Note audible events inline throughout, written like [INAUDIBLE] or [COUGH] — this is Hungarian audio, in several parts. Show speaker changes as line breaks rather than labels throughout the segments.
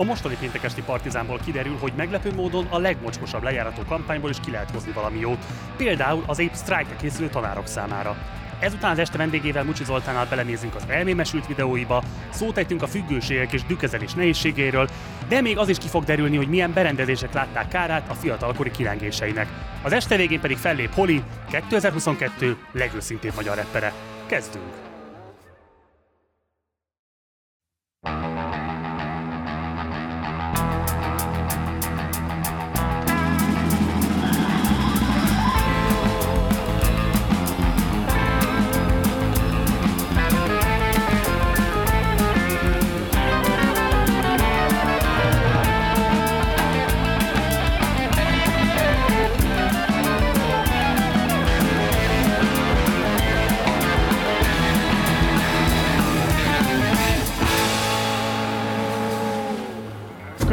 A mostani péntekesti partizánból kiderül, hogy meglepő módon a legmocskosabb lejárató kampányból is ki lehet hozni valami jót. Például az épp sztrájkra készülő tanárok számára. Ezután az este vendégével Mucsi Zoltánnal belenézünk az elmémesült videóiba, szót a függőségek és dükkezelés nehézségéről, de még az is ki fog derülni, hogy milyen berendezések látták kárát a fiatalkori kilengéseinek. Az este végén pedig fellép Holi, 2022 legőszintébb magyar reppere. Kezdünk!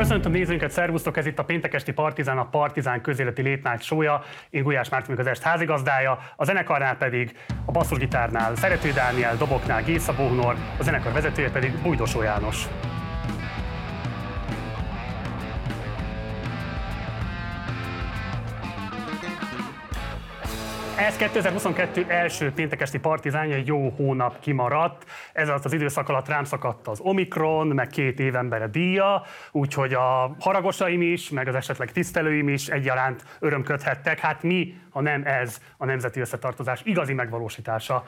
Köszöntöm nézőinket, szervusztok, ez itt a péntekesti Partizán, a Partizán közéleti létnágy sója. Én Gulyás Márton az est házigazdája, a zenekarnál pedig a basszusgitárnál Szerető Dániel, doboknál Gésza Bohnor, a zenekar vezetője pedig Bújdosó János. Ez 2022 első péntekesti partizánja, jó hónap kimaradt. Ez alatt az időszak alatt rám szakadt az Omikron, meg két évembere díja, úgyhogy a haragosaim is, meg az esetleg tisztelőim is egyaránt örömködhettek. Hát mi, ha nem ez a nemzeti összetartozás igazi megvalósítása.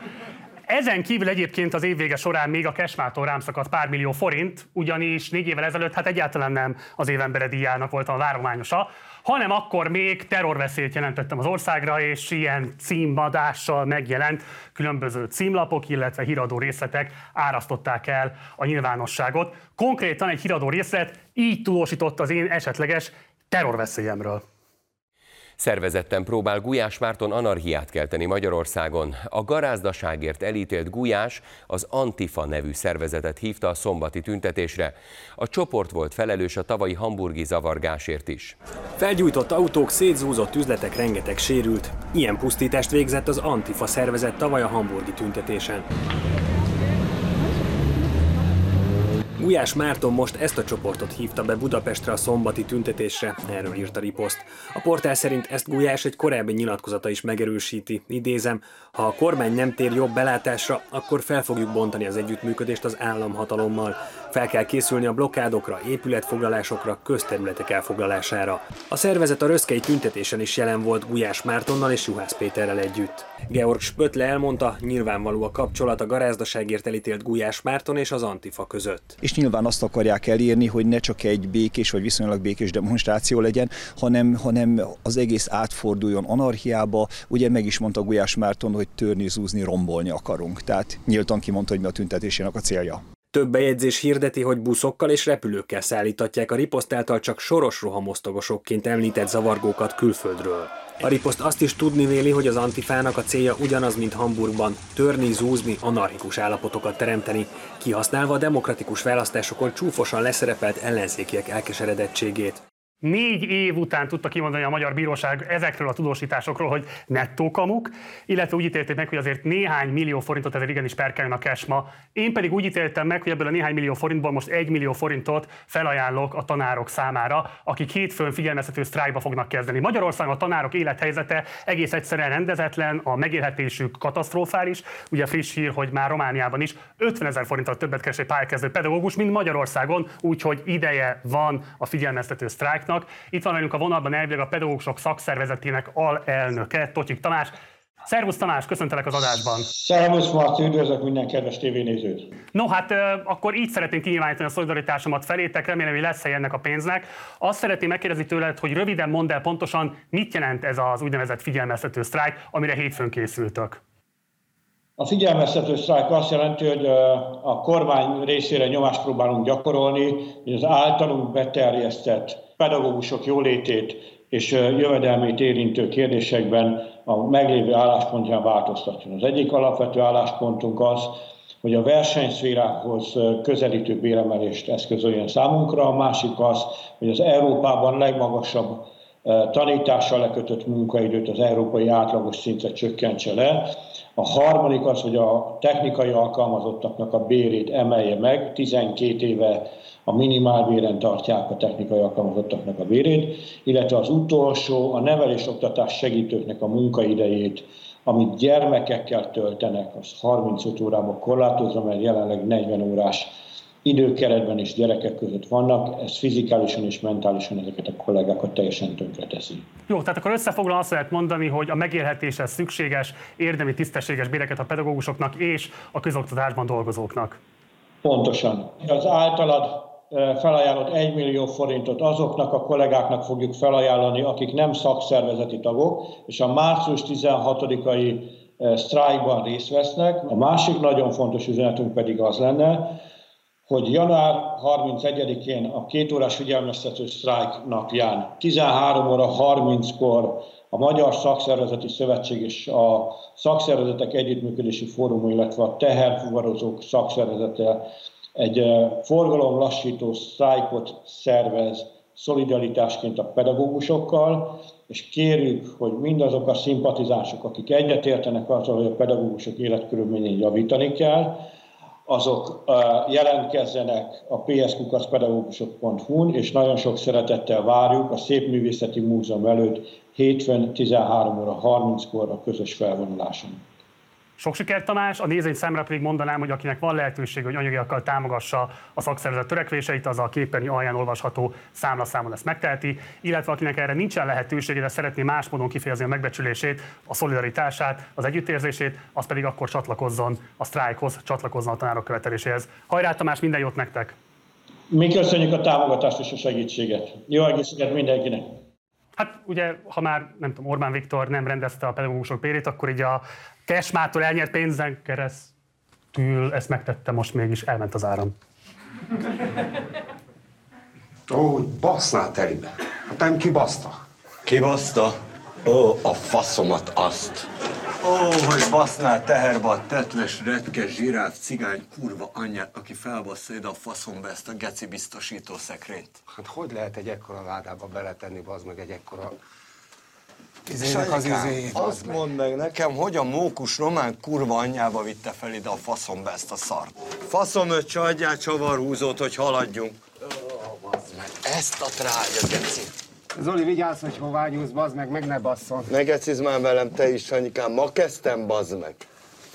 Ezen kívül egyébként az évvége során még a Kesmától rám szakadt pár millió forint, ugyanis négy évvel ezelőtt hát egyáltalán nem az évembere díjának voltam a várományosa, hanem akkor még terrorveszélyt jelentettem az országra, és ilyen címadással megjelent különböző címlapok, illetve híradó részletek árasztották el a nyilvánosságot. Konkrétan egy híradó részlet így tudósított az én esetleges terrorveszélyemről.
Szervezetten próbál Gulyás Márton anarhiát kelteni Magyarországon. A garázdaságért elítélt Gulyás az Antifa nevű szervezetet hívta a szombati tüntetésre. A csoport volt felelős a tavalyi hamburgi zavargásért is.
Felgyújtott autók, szétzúzott üzletek, rengeteg sérült. Ilyen pusztítást végzett az Antifa szervezet tavaly a hamburgi tüntetésen. Gulyás Márton most ezt a csoportot hívta be Budapestre a szombati tüntetésre, erről írt a riposzt. A portál szerint ezt Gulyás egy korábbi nyilatkozata is megerősíti. Idézem, ha a kormány nem tér jobb belátásra, akkor fel fogjuk bontani az együttműködést az államhatalommal. Fel kell készülni a blokkádokra, épületfoglalásokra, közterületek elfoglalására. A szervezet a röszkei tüntetésen is jelen volt Gulyás Mártonnal és Juhász Péterrel együtt. Georg Spötle elmondta, nyilvánvaló a kapcsolat a garázdaságért elítélt Gulyás Márton és az Antifa között.
És nyilván azt akarják elérni, hogy ne csak egy békés vagy viszonylag békés demonstráció legyen, hanem, hanem az egész átforduljon anarchiába. Ugye meg is mondta Gulyás Márton, hogy törni, zúzni, rombolni akarunk. Tehát nyíltan kimondta, hogy mi a tüntetésének a célja.
Több bejegyzés hirdeti, hogy buszokkal és repülőkkel szállítatják a riposzt által csak soros rohamosztogosokként említett zavargókat külföldről. A riposzt azt is tudni véli, hogy az antifának a célja ugyanaz, mint Hamburgban, törni, zúzni, anarchikus állapotokat teremteni, kihasználva a demokratikus választásokon csúfosan leszerepelt ellenzékiek elkeseredettségét.
Négy év után tudta kimondani a magyar bíróság ezekről a tudósításokról, hogy nettó kamuk, illetve úgy ítélték meg, hogy azért néhány millió forintot ezért igenis perkeljen a kesma. Én pedig úgy ítéltem meg, hogy ebből a néhány millió forintból most egy millió forintot felajánlok a tanárok számára, akik hétfőn figyelmeztető sztrájkba fognak kezdeni. Magyarországon a tanárok élethelyzete egész egyszerűen rendezetlen, a megélhetésük katasztrofális. Ugye friss hír, hogy már Romániában is 50 ezer forinttal többet keres egy pályakezdő pedagógus, mint Magyarországon, úgyhogy ideje van a figyelmeztető sztrájk diáknak. Itt van velünk a vonalban elvileg a pedagógusok szakszervezetének alelnöke, Tocsik Tamás. Szervusz Tamás, köszöntelek az adásban.
Szervusz Marci, üdvözlök minden kedves tévénézőt.
No hát akkor így szeretném kinyilvánítani a szolidaritásomat felétek, remélem, hogy lesz ennek a pénznek. Azt szeretném megkérdezni tőled, hogy röviden mondd el pontosan, mit jelent ez az úgynevezett figyelmeztető sztrájk, amire hétfőn készültök.
A figyelmeztető sztrájk azt jelenti, hogy a kormány részére nyomást próbálunk gyakorolni, hogy az általunk beterjesztett pedagógusok jólétét és jövedelmét érintő kérdésekben a meglévő álláspontján változtatjon. Az egyik alapvető álláspontunk az, hogy a versenyszférához közelítő béremelést eszközöljön számunkra, a másik az, hogy az Európában legmagasabb tanítással lekötött munkaidőt az európai átlagos szintre csökkentse le, A harmadik az, hogy a technikai alkalmazottaknak a bérét emelje meg. 12 éve a minimálbéren tartják a technikai alkalmazottaknak a bérét, illetve az utolsó, a nevelés-oktatás segítőknek a munkaidejét, amit gyermekekkel töltenek, az 35 órába korlátozva, mert jelenleg 40 órás időkeretben is gyerekek között vannak, ez fizikálisan és mentálisan ezeket a kollégákat teljesen tönkre teszi.
Jó, tehát akkor összefoglalva azt lehet mondani, hogy a megélhetéshez szükséges, érdemi, tisztességes béreket a pedagógusoknak és a közoktatásban dolgozóknak.
Pontosan. Az általad felajánlott 1 millió forintot azoknak a kollégáknak fogjuk felajánlani, akik nem szakszervezeti tagok, és a március 16-ai sztrájkban részt vesznek. A másik nagyon fontos üzenetünk pedig az lenne, hogy január 31-én a két órás figyelmeztető sztrájk napján 13 óra 30-kor a Magyar Szakszervezeti Szövetség és a Szakszervezetek Együttműködési Fórum, illetve a teherfuvarozók szakszervezete egy forgalomlassító sztrájkot szervez szolidaritásként a pedagógusokkal, és kérjük, hogy mindazok a szimpatizánsok, akik egyetértenek azzal, hogy a pedagógusok életkörülményét javítani kell, azok jelentkezzenek a pskukaszpedagógusok.hu-n, és nagyon sok szeretettel várjuk a Szép Művészeti Múzeum előtt hétfőn 13 óra 30-kor a közös felvonuláson.
Sok sikert Tamás, a nézői szemre pedig mondanám, hogy akinek van lehetőség, hogy anyagiakkal támogassa a szakszervezet törekvéseit, az a képernyő alján olvasható számlaszámon ezt megteheti, illetve akinek erre nincsen lehetősége, de szeretné más módon kifejezni a megbecsülését, a szolidaritását, az együttérzését, az pedig akkor csatlakozzon a sztrájkhoz, csatlakozzon a tanárok követeléséhez. Hajrá Tamás, minden jót nektek!
Mi köszönjük a támogatást és a segítséget. Jó egészséget mindenkinek!
Hát ugye, ha már nem tudom, Orbán Viktor nem rendezte a pedagógusok bérét, akkor így a Kesmától elnyert pénzen keresztül ezt megtette, most mégis elment az áram.
Ó, hogy basznál telibe. Hát nem kibaszta.
Kibaszta? Ó, a faszomat azt. Ó, hogy basznál teherbe a tetves, retkes, zsiráf, cigány, kurva anyját, aki felbassza ide a faszomba ezt a geci biztosító szekrényt.
Hát hogy lehet egy ekkora ládába beletenni, bazd meg egy ekkora
Izének az izéjét. Azt mondd meg nekem, hogy a mókus román kurva anyjába vitte fel ide a faszomba ezt a szart. Faszom öccse, adjál csavarhúzót, hogy haladjunk. Oh, meg, ezt a trágya, geci.
Zoli, vigyázz, hogy hová nyúlsz, bazd meg, meg ne basszon.
Ne geciz már velem, te is, Sanyikám. Ma kezdtem, bazd meg.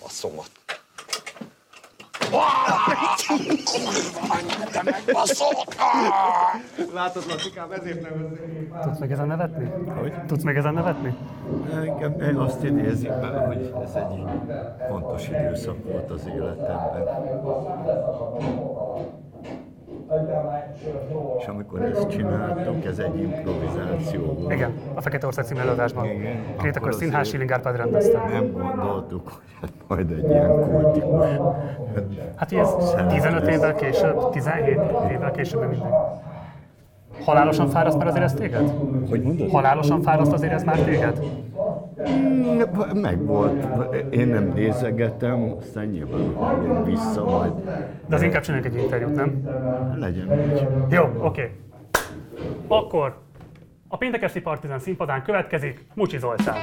Faszomat.
Látod, Lacikám, ezért nevezzél.
Tudsz meg ezen nevetni? Hogy? Tudsz meg ezen nevetni?
Engem azt idézik be, hogy ez egy fontos időszak volt az életemben. És amikor ezt csináltuk, ez egy improvizáció volt.
Igen, a Fekete Ország című előadásban.
Akkor
Színház
azért
Schilling Árpád rendezte.
Nem gondoltuk, hogy hát majd egy ilyen kultikus.
Hát ugye ez 15 évvel később, 17 évvel később mindegy. Halálosan fáraszt már azért ez téged?
Hogy mondod?
Halálosan fáraszt azért ez már téged?
Meg volt. Én nem nézegetem, aztán nyilván vissza majd.
De az inkább csináljunk egy interjút, nem?
Legyen úgy.
Jó, oké. Okay. Akkor a péntekesti Partizán színpadán következik Mucsi Zoltán.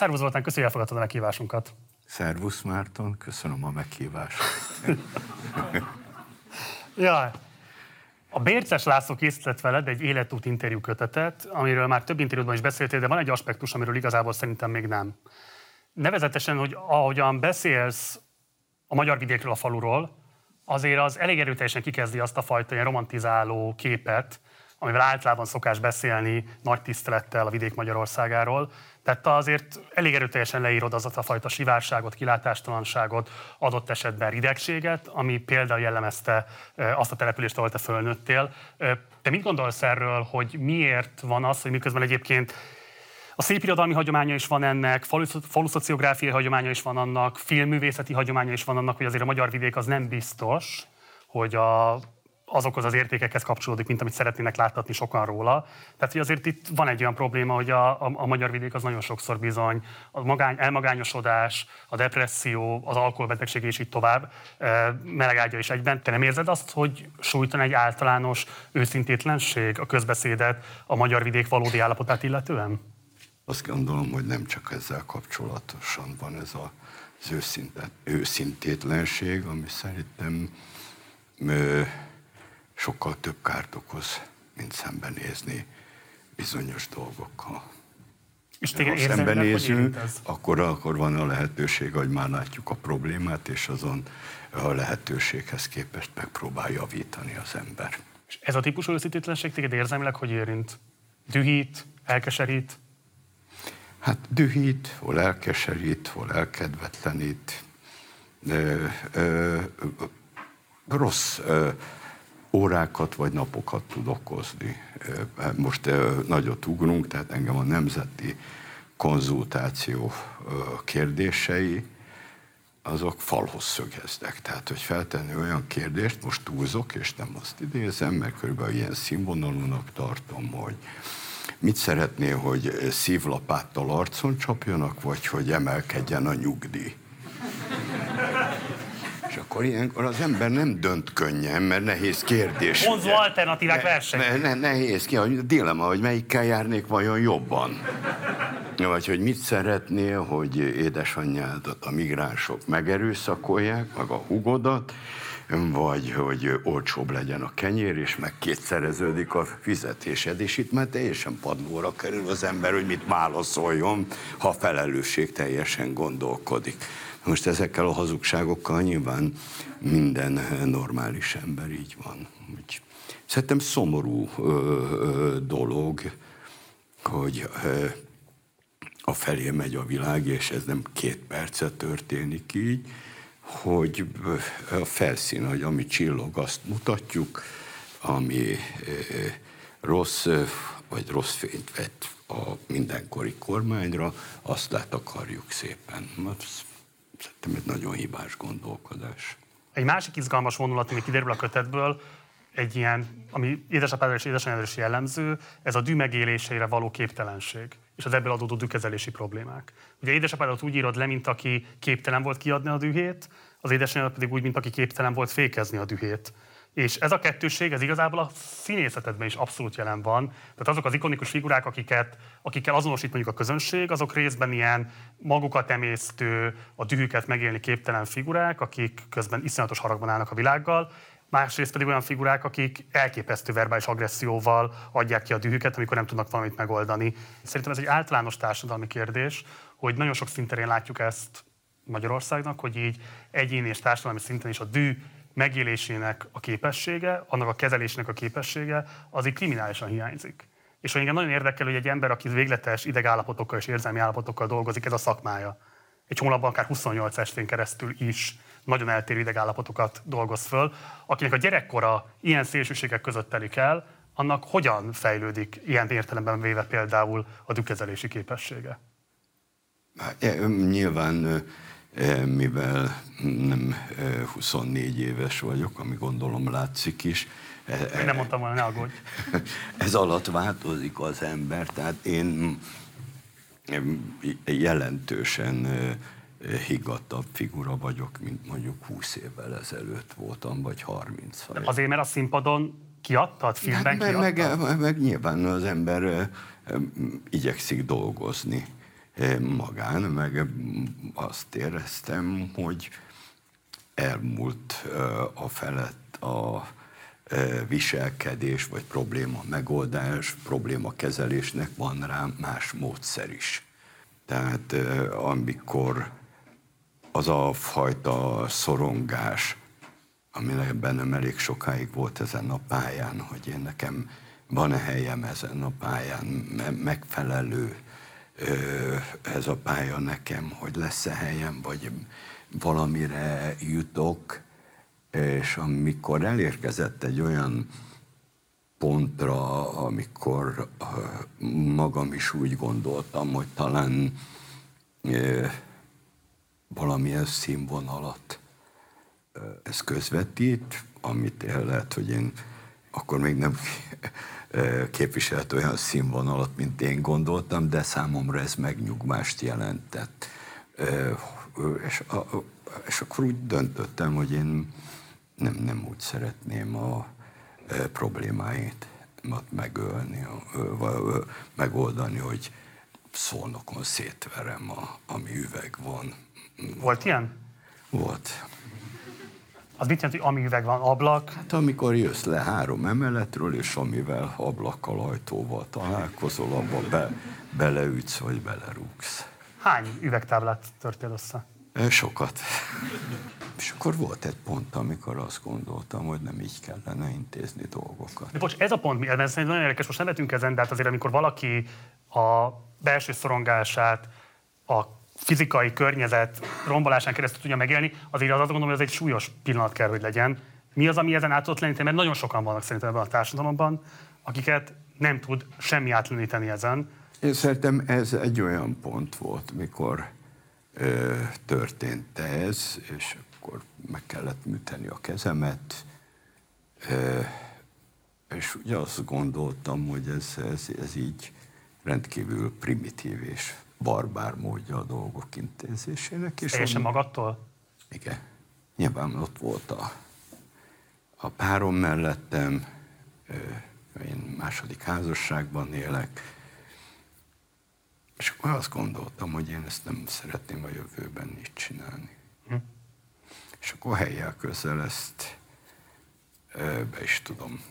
Szervusz Zoltán, köszönjük, hogy elfogadtad a meghívásunkat.
Szervusz Márton, köszönöm a meghívást. [LAUGHS]
Ja, a Bérces László készített veled egy életút interjú kötetet, amiről már több interjúban is beszéltél, de van egy aspektus, amiről igazából szerintem még nem. Nevezetesen, hogy ahogyan beszélsz a magyar vidékről, a faluról, azért az elég erőteljesen kikezdi azt a fajta ilyen romantizáló képet, amivel általában szokás beszélni nagy tisztelettel a vidék Magyarországáról. Tehát azért elég erőteljesen leírod az a fajta sivárságot, kilátástalanságot, adott esetben ridegséget, ami például jellemezte azt a települést, ahol te fölnőttél. Te mit gondolsz erről, hogy miért van az, hogy miközben egyébként A szépirodalmi hagyománya is van ennek, faluszociográfiai hagyománya is van annak, filmművészeti hagyománya is van annak, hogy azért a magyar vidék az nem biztos, hogy a azokhoz az értékekhez kapcsolódik, mint amit szeretnének láttatni sokan róla. Tehát, hogy azért itt van egy olyan probléma, hogy a, a, a magyar vidék az nagyon sokszor bizony a magány, elmagányosodás, a depresszió, az alkoholbetegség és így tovább melegágya is egyben. Te nem érzed azt, hogy sújtan egy általános őszintétlenség a közbeszédet a magyar vidék valódi állapotát illetően?
Azt gondolom, hogy nem csak ezzel kapcsolatosan van ez a, az őszinte, őszintétlenség, ami szerintem ö, sokkal több kárt okoz, mint szembenézni bizonyos dolgokkal. És ha szembenézünk, akkor, akkor van a lehetőség, hogy már látjuk a problémát, és azon a lehetőséghez képest megpróbál javítani az ember.
És ez a típusú őszítétlenség téged érzelmileg hogy érint? Dühít, elkeserít?
Hát dühít, hol elkeserít, hol elkedvetlenít. Ö, ö, rossz ö, órákat vagy napokat tud okozni. Most nagyot ugrunk, tehát engem a nemzeti konzultáció kérdései, azok falhoz szögeznek. Tehát, hogy feltenni olyan kérdést, most túlzok, és nem azt idézem, mert körülbelül ilyen színvonalúnak tartom, hogy mit szeretnél, hogy szívlapáttal arcon csapjanak, vagy hogy emelkedjen a nyugdíj? És akkor ilyenkor az ember nem dönt könnyen, mert nehéz kérdés.
Vonzó alternatívák ne, verseny.
Ne, ne, nehéz ki, a dilemma, hogy melyikkel járnék vajon jobban. Vagy hogy mit szeretnél, hogy édesanyjádat a migránsok megerőszakolják, meg a hugodat, vagy hogy olcsóbb legyen a kenyér, és meg kétszereződik a fizetésed, és itt már teljesen padlóra kerül az ember, hogy mit válaszoljon, ha felelősség teljesen gondolkodik. Most ezekkel a hazugságokkal nyilván minden normális ember így van. Úgy. Szerintem szomorú ö, ö, dolog, hogy ö, a felé megy a világ, és ez nem két percet történik így, hogy a felszín, hogy ami csillog, azt mutatjuk, ami rossz, vagy rossz fényt vett a mindenkori kormányra, azt lát akarjuk szépen. Szerintem egy nagyon hibás gondolkodás.
Egy másik izgalmas vonulat, ami kiderül a kötetből, egy ilyen, ami édesapádra és édesanyádra is jellemző, ez a dű megéléseire való képtelenség, és az ebből adódó dükezelési problémák. Ugye édesapádat úgy írod le, mint aki képtelen volt kiadni a dühét, az édesanyádat pedig úgy, mint aki képtelen volt fékezni a dühét. És ez a kettőség, ez igazából a színészetedben is abszolút jelen van. Tehát azok az ikonikus figurák, akiket, akikkel azonosít mondjuk a közönség, azok részben ilyen magukat emésztő, a dühüket megélni képtelen figurák, akik közben iszonyatos haragban állnak a világgal, másrészt pedig olyan figurák, akik elképesztő verbális agresszióval adják ki a dühüket, amikor nem tudnak valamit megoldani. Szerintem ez egy általános társadalmi kérdés, hogy nagyon sok szinten látjuk ezt Magyarországnak, hogy így egyéni és társadalmi szinten is a dű megélésének a képessége, annak a kezelésnek a képessége, az így kriminálisan hiányzik. És hogy engem nagyon érdekel, hogy egy ember, aki végletes idegállapotokkal és érzelmi állapotokkal dolgozik, ez a szakmája. Egy hónapban akár 28 estén keresztül is nagyon eltérő idegállapotokat dolgoz föl, akinek a gyerekkora ilyen szélsőségek között telik el, annak hogyan fejlődik ilyen értelemben véve például a dükezelési képessége?
Hát, nyilván mivel nem 24 e, éves vagyok, ami gondolom látszik is.
E, én nem mondtam volna, ne aggódj. [LAUGHS]
Ez alatt változik az ember, tehát én jelentősen higgadtabb figura vagyok, mint mondjuk 20 évvel ezelőtt voltam, vagy 30.
De azért, mert a színpadon kiadtad, filmben
meg, kiadtad? Meg, meg, meg nyilván az ember igyekszik dolgozni magán, meg azt éreztem, hogy elmúlt a felett a viselkedés, vagy probléma megoldás, probléma kezelésnek van rá más módszer is. Tehát amikor az a fajta szorongás, ami bennem elég sokáig volt ezen a pályán, hogy én nekem van-e helyem ezen a pályán, megfelelő ez a pálya nekem, hogy lesz-e helyem, vagy valamire jutok, és amikor elérkezett egy olyan pontra, amikor magam is úgy gondoltam, hogy talán valamilyen színvonalat ez közvetít, amit el lehet, hogy én akkor még nem képviselt olyan színvonalat, mint én gondoltam, de számomra ez megnyugvást jelentett. És, és akkor úgy döntöttem, hogy én nem, nem úgy szeretném a problémáit megölni, megoldani, hogy szolnokon szétverem, a, ami üveg van.
Volt ilyen?
Volt.
Az mit jelent, hogy ami üveg van, ablak?
Hát amikor jössz le három emeletről, és amivel ablakkal, ajtóval találkozol, abba be, beleütsz, vagy belerúgsz.
Hány üvegtáblát törtél össze?
Sokat. És akkor volt egy pont, amikor azt gondoltam, hogy nem így kellene intézni dolgokat.
De bocs, ez a pont, ez szerintem nagyon érdekes, most nem vetünk ezen, de hát azért amikor valaki a belső szorongását, a fizikai környezet rombolásán keresztül tudja megélni, azért az azt gondolom, hogy ez egy súlyos pillanat kell, hogy legyen. Mi az, ami ezen át tudott lenni? Mert nagyon sokan vannak szerintem ebben a társadalomban, akiket nem tud semmi átleníteni ezen.
Én szerintem ez egy olyan pont volt, mikor ö, történt ez, és akkor meg kellett műteni a kezemet, ö, és ugye azt gondoltam, hogy ez, ez, ez így rendkívül primitív és barbár módja a dolgok intézésének.
És Teljesen onnan... magadtól?
Igen. Nyilván ott volt a, a párom mellettem, én második házasságban élek, és akkor azt gondoltam, hogy én ezt nem szeretném a jövőben így csinálni. Hm. És akkor helyjel közel ezt be is tudom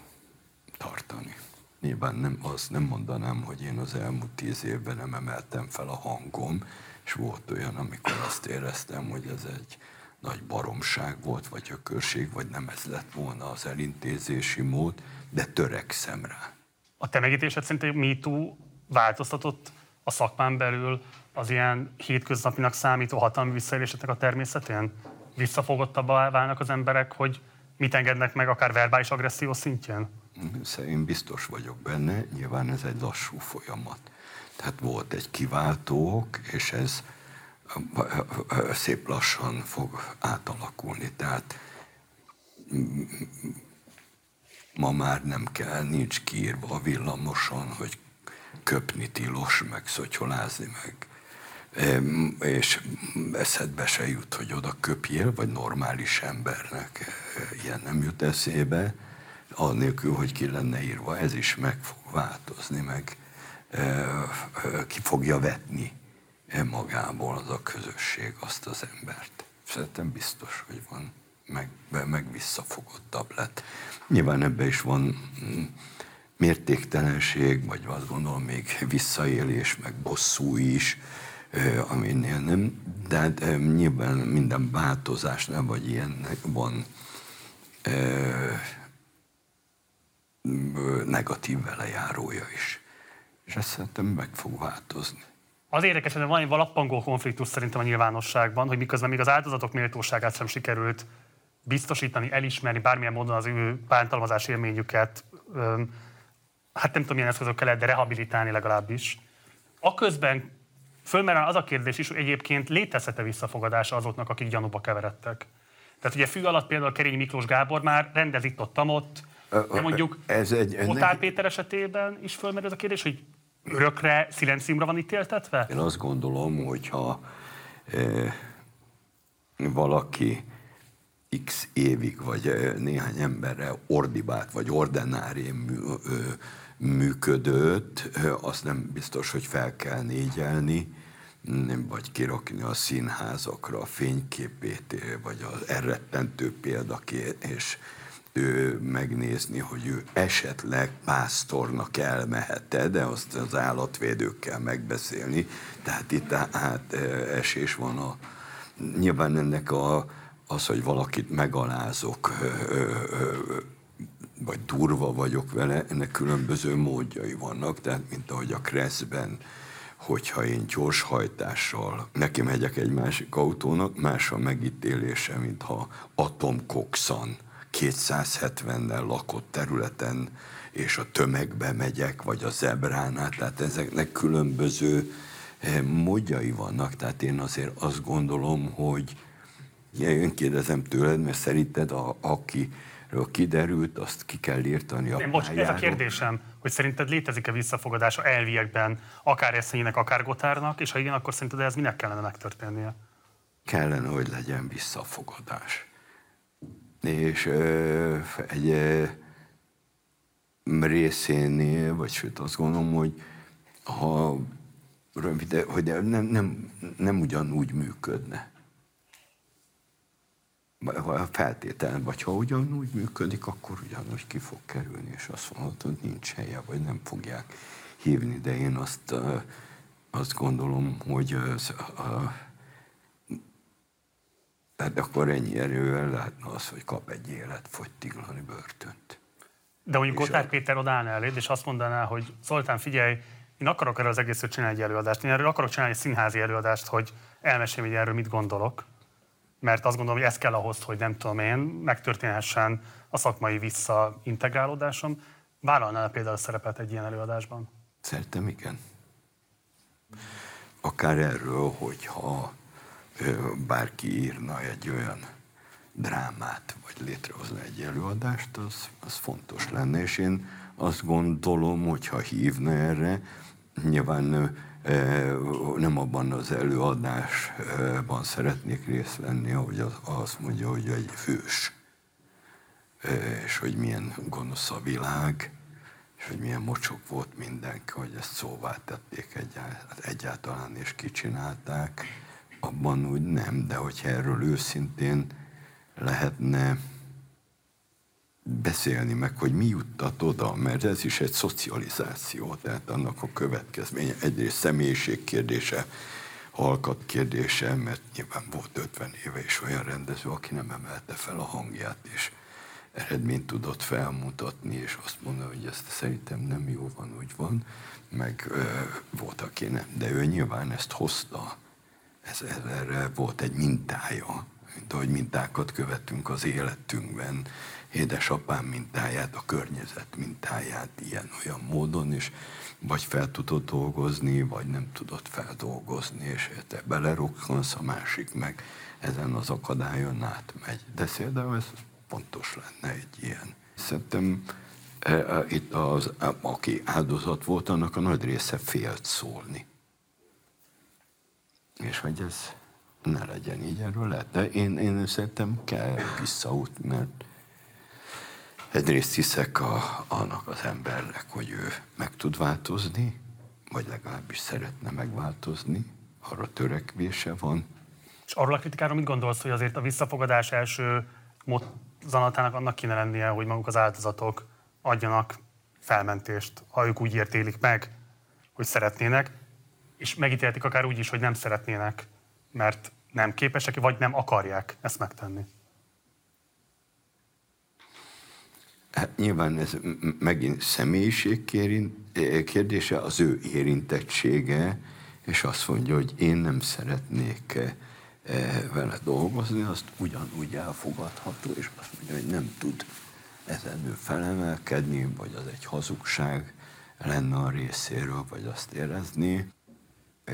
tartani. Nyilván nem, azt nem mondanám, hogy én az elmúlt tíz évben nem emeltem fel a hangom, és volt olyan, amikor azt éreztem, hogy ez egy nagy baromság volt, vagy ökörség, vagy nem ez lett volna az elintézési mód, de törekszem rá.
A te megítésed szerint a MeToo változtatott a szakmán belül az ilyen hétköznapinak számító hatalmi visszaéléseknek a természetén? Visszafogottabbá válnak az emberek, hogy mit engednek meg akár verbális agresszió szintjén?
Én biztos vagyok benne, nyilván ez egy lassú folyamat. Tehát volt egy kiváltók, és ez szép lassan fog átalakulni. Tehát ma már nem kell, nincs kiírva a villamoson, hogy köpni tilos, meg szotyolázni, meg és eszedbe se jut, hogy oda köpjél, vagy normális embernek ilyen nem jut eszébe annélkül, hogy ki lenne írva. Ez is meg fog változni, meg ki fogja vetni magából az a közösség azt az embert. Szerintem biztos, hogy van, meg, meg visszafogottabb lett. Nyilván ebben is van mm, mértéktelenség, vagy azt gondolom még visszaélés, meg bosszú is, aminél nem, de hát nyilván minden változásnál, vagy ilyennek van negatív velejárója is. És ezt szerintem meg fog változni.
Az érdekes, hogy van egy valappangó konfliktus szerintem a nyilvánosságban, hogy miközben még az áldozatok méltóságát sem sikerült biztosítani, elismerni bármilyen módon az ő bántalmazás élményüket, hát nem tudom, milyen eszközökkel lehet, de rehabilitálni legalábbis. Aközben fölmerül az a kérdés is, hogy egyébként létezhet-e visszafogadása azoknak, akik gyanúba keveredtek. Tehát ugye fű alatt például Kerény Miklós Gábor már rendezik ott, ott de mondjuk ez egy, Otár Péter esetében is fölmerül ez a kérdés, hogy örökre szilenciumra van ítéltetve?
Én azt gondolom, hogyha e, valaki x évig, vagy néhány emberre ordibált, vagy ö, működött, azt nem biztos, hogy fel kell négyelni, vagy kirakni a színházakra a fényképét, vagy az elrettentő példakét, és ő megnézni, hogy ő esetleg pásztornak elmehette, de azt az állatvédőkkel megbeszélni. Tehát itt át esés van a, nyilván ennek a, az, hogy valakit megalázok, vagy durva vagyok vele, ennek különböző módjai vannak, tehát mint ahogy a Kresszben, hogyha én gyorshajtással neki megyek egy másik autónak, más a megítélése, mintha atomkokszan 270-nel lakott területen, és a tömegbe megyek, vagy a zebrán át, tehát ezeknek különböző eh, módjai vannak, tehát én azért azt gondolom, hogy én kérdezem tőled, mert szerinted a, akiről kiderült, azt ki kell írtani a
Nem, bocs, ez a kérdésem, hogy szerinted létezik-e visszafogadása elviekben, akár Eszénynek, akár Gotárnak, és ha igen, akkor szerinted ez minek kellene megtörténnie?
Kellene, hogy legyen visszafogadás. És egy ö, részénél, vagy sőt azt gondolom, hogy ha rövid, hogy nem, nem, nem ugyanúgy működne. A feltétel, vagy ha ugyanúgy működik, akkor ugyanúgy ki fog kerülni, és azt mondod, hogy nincs helye, vagy nem fogják hívni, de én azt, azt gondolom, hogy az, a, tehát akkor ennyi erővel lehetne az, hogy kap egy életfogytiglani börtönt.
De mondjuk Gotthard a... Péter odállna eléd, és azt mondaná, hogy Zoltán, figyelj, én akarok erről az egészről csinálni egy előadást. Én erről akarok csinálni egy színházi előadást, hogy elmeséljem, hogy erről mit gondolok. Mert azt gondolom, hogy ez kell ahhoz, hogy nem tudom én, megtörténhessen a szakmai visszaintegrálódásom. Vállalnál például a szerepet egy ilyen előadásban?
Szerintem igen. Akár erről, hogyha bárki írna egy olyan drámát, vagy létrehozna egy előadást, az, az fontos lenne, és én azt gondolom, hogy ha hívna erre, nyilván nem abban az előadásban szeretnék részt venni, ahogy az, azt mondja, hogy egy fős, és hogy milyen gonosz a világ, és hogy milyen mocsok volt mindenki, hogy ezt szóvá tették egyáltalán, és kicsinálták. Abban úgy nem, de hogyha erről őszintén lehetne beszélni meg, hogy mi juttat oda, mert ez is egy szocializáció, tehát annak a következménye egyrészt személyiség kérdése, halkat kérdése, mert nyilván volt 50 éve is olyan rendező, aki nem emelte fel a hangját, és eredményt tudott felmutatni, és azt mondani, hogy ezt szerintem nem jó van, úgy van, meg ö, volt, aki nem. De ő nyilván ezt hozta, ez, erre volt egy mintája, mint ahogy mintákat követünk az életünkben, édesapám mintáját, a környezet mintáját ilyen-olyan módon, és vagy fel tudod dolgozni, vagy nem tudod feldolgozni, és te belerukkansz, a másik meg ezen az akadályon átmegy. De például ez pontos lenne egy ilyen. Szerintem e, e, itt az, aki áldozat volt, annak a nagy része félt szólni. És hogy ez ne legyen így, erről. De én, én szerintem kell visszaút, mert egyrészt hiszek a, annak az embernek, hogy ő meg tud változni, vagy legalábbis szeretne megváltozni, arra törekvése van.
És arról a kritikáról mit gondolsz, hogy azért a visszafogadás első mozzanatának annak kéne lennie, hogy maguk az áldozatok adjanak felmentést, ha ők úgy értélik meg, hogy szeretnének, és megítéltik akár úgy is, hogy nem szeretnének, mert nem képesek, vagy nem akarják ezt megtenni.
Hát nyilván ez megint személyiség kérdése, az ő érintettsége, és azt mondja, hogy én nem szeretnék eh, eh, vele dolgozni, azt ugyanúgy elfogadható, és azt mondja, hogy nem tud ezen ő felemelkedni, vagy az egy hazugság lenne a részéről, vagy azt érezni.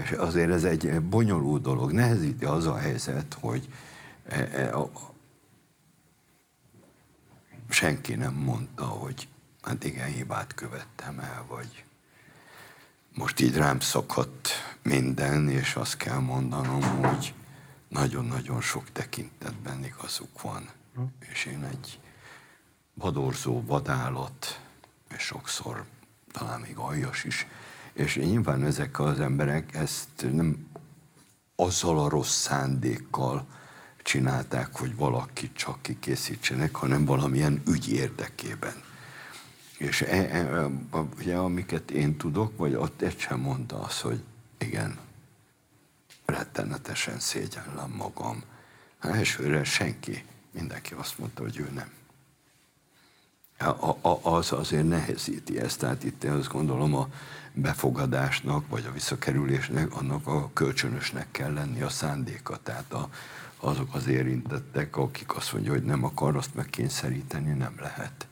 És azért ez egy bonyolult dolog. Nehezíti az a helyzet, hogy eh, senki nem mondta, hogy hát igen, hibát követtem el, vagy most így rám szakadt minden, és azt kell mondanom, hogy nagyon-nagyon sok tekintetben igazuk van. Hm. És én egy vadorzó vadállat, és sokszor talán még aljas is, és nyilván ezek az emberek ezt nem azzal a rossz szándékkal csinálták, hogy valaki csak kikészítsenek, hanem valamilyen ügy érdekében. És e, e, ugye, amiket én tudok, vagy ott egy sem mondta az, hogy igen, rettenetesen szégyellem magam. Hát elsőre senki, mindenki azt mondta, hogy ő nem. A, a, az azért nehezíti ezt, tehát itt én azt gondolom a befogadásnak, vagy a visszakerülésnek, annak a kölcsönösnek kell lenni a szándéka. Tehát a, azok az érintettek, akik azt mondja, hogy nem akar azt megkényszeríteni, nem lehet.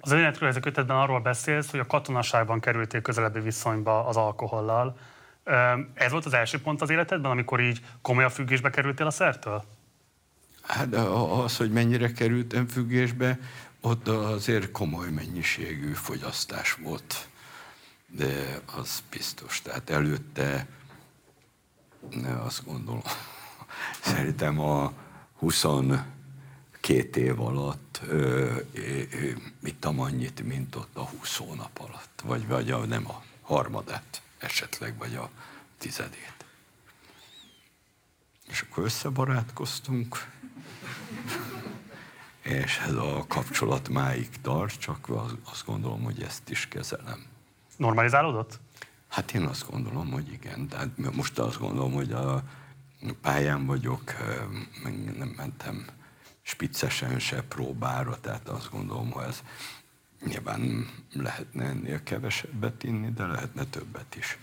Az önéletrajzi kötetben arról beszélsz, hogy a katonaságban kerültél közelebbi viszonyba az alkohollal. Ez volt az első pont az életedben, amikor így komolyabb függésbe kerültél a szertől?
Hát az, hogy mennyire kerültem függésbe, ott azért komoly mennyiségű fogyasztás volt. De az biztos. Tehát előtte azt gondolom, [LAUGHS] szerintem a 22 év alatt ö, ö, ittam annyit, mint ott a 20 hónap alatt. Vagy, vagy a, nem a harmadát esetleg, vagy a tizedét. És akkor összebarátkoztunk, [LAUGHS] és ez a kapcsolat máig tart, csak azt gondolom, hogy ezt is kezelem.
Normalizálódott?
Hát én azt gondolom, hogy igen. Tehát most azt gondolom, hogy a pályán vagyok, nem mentem spiccesen se próbára, tehát azt gondolom, hogy ez nyilván lehetne ennél kevesebbet inni, de lehetne többet is.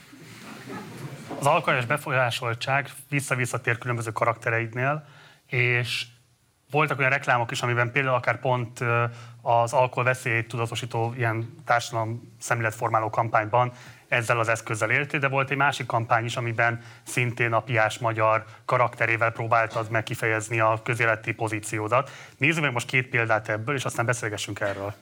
Az alkoholos befolyásoltság vissza-visszatér különböző karaktereidnél, és voltak olyan reklámok is, amiben például akár pont az alkohol veszélyét tudatosító ilyen társadalom szemléletformáló kampányban ezzel az eszközzel éltél, de volt egy másik kampány is, amiben szintén a piás magyar karakterével próbáltad meg kifejezni a közéleti pozíciódat. Nézzük meg most két példát ebből, és aztán beszélgessünk erről.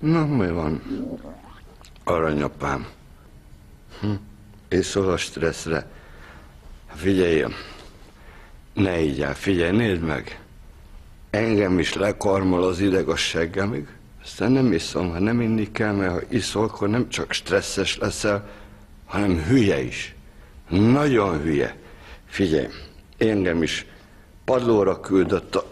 Na, mi van? Aranyapám. Hm? Észol a stresszre. Figyelj, ne így el, figyelj, nézd meg. Engem is lekarmol az ideg a seggemig, aztán nem iszom, ha nem inni kell, mert ha iszol, akkor nem csak stresszes leszel, hanem hülye is. Nagyon hülye. Figyelj, engem is padlóra küldött a...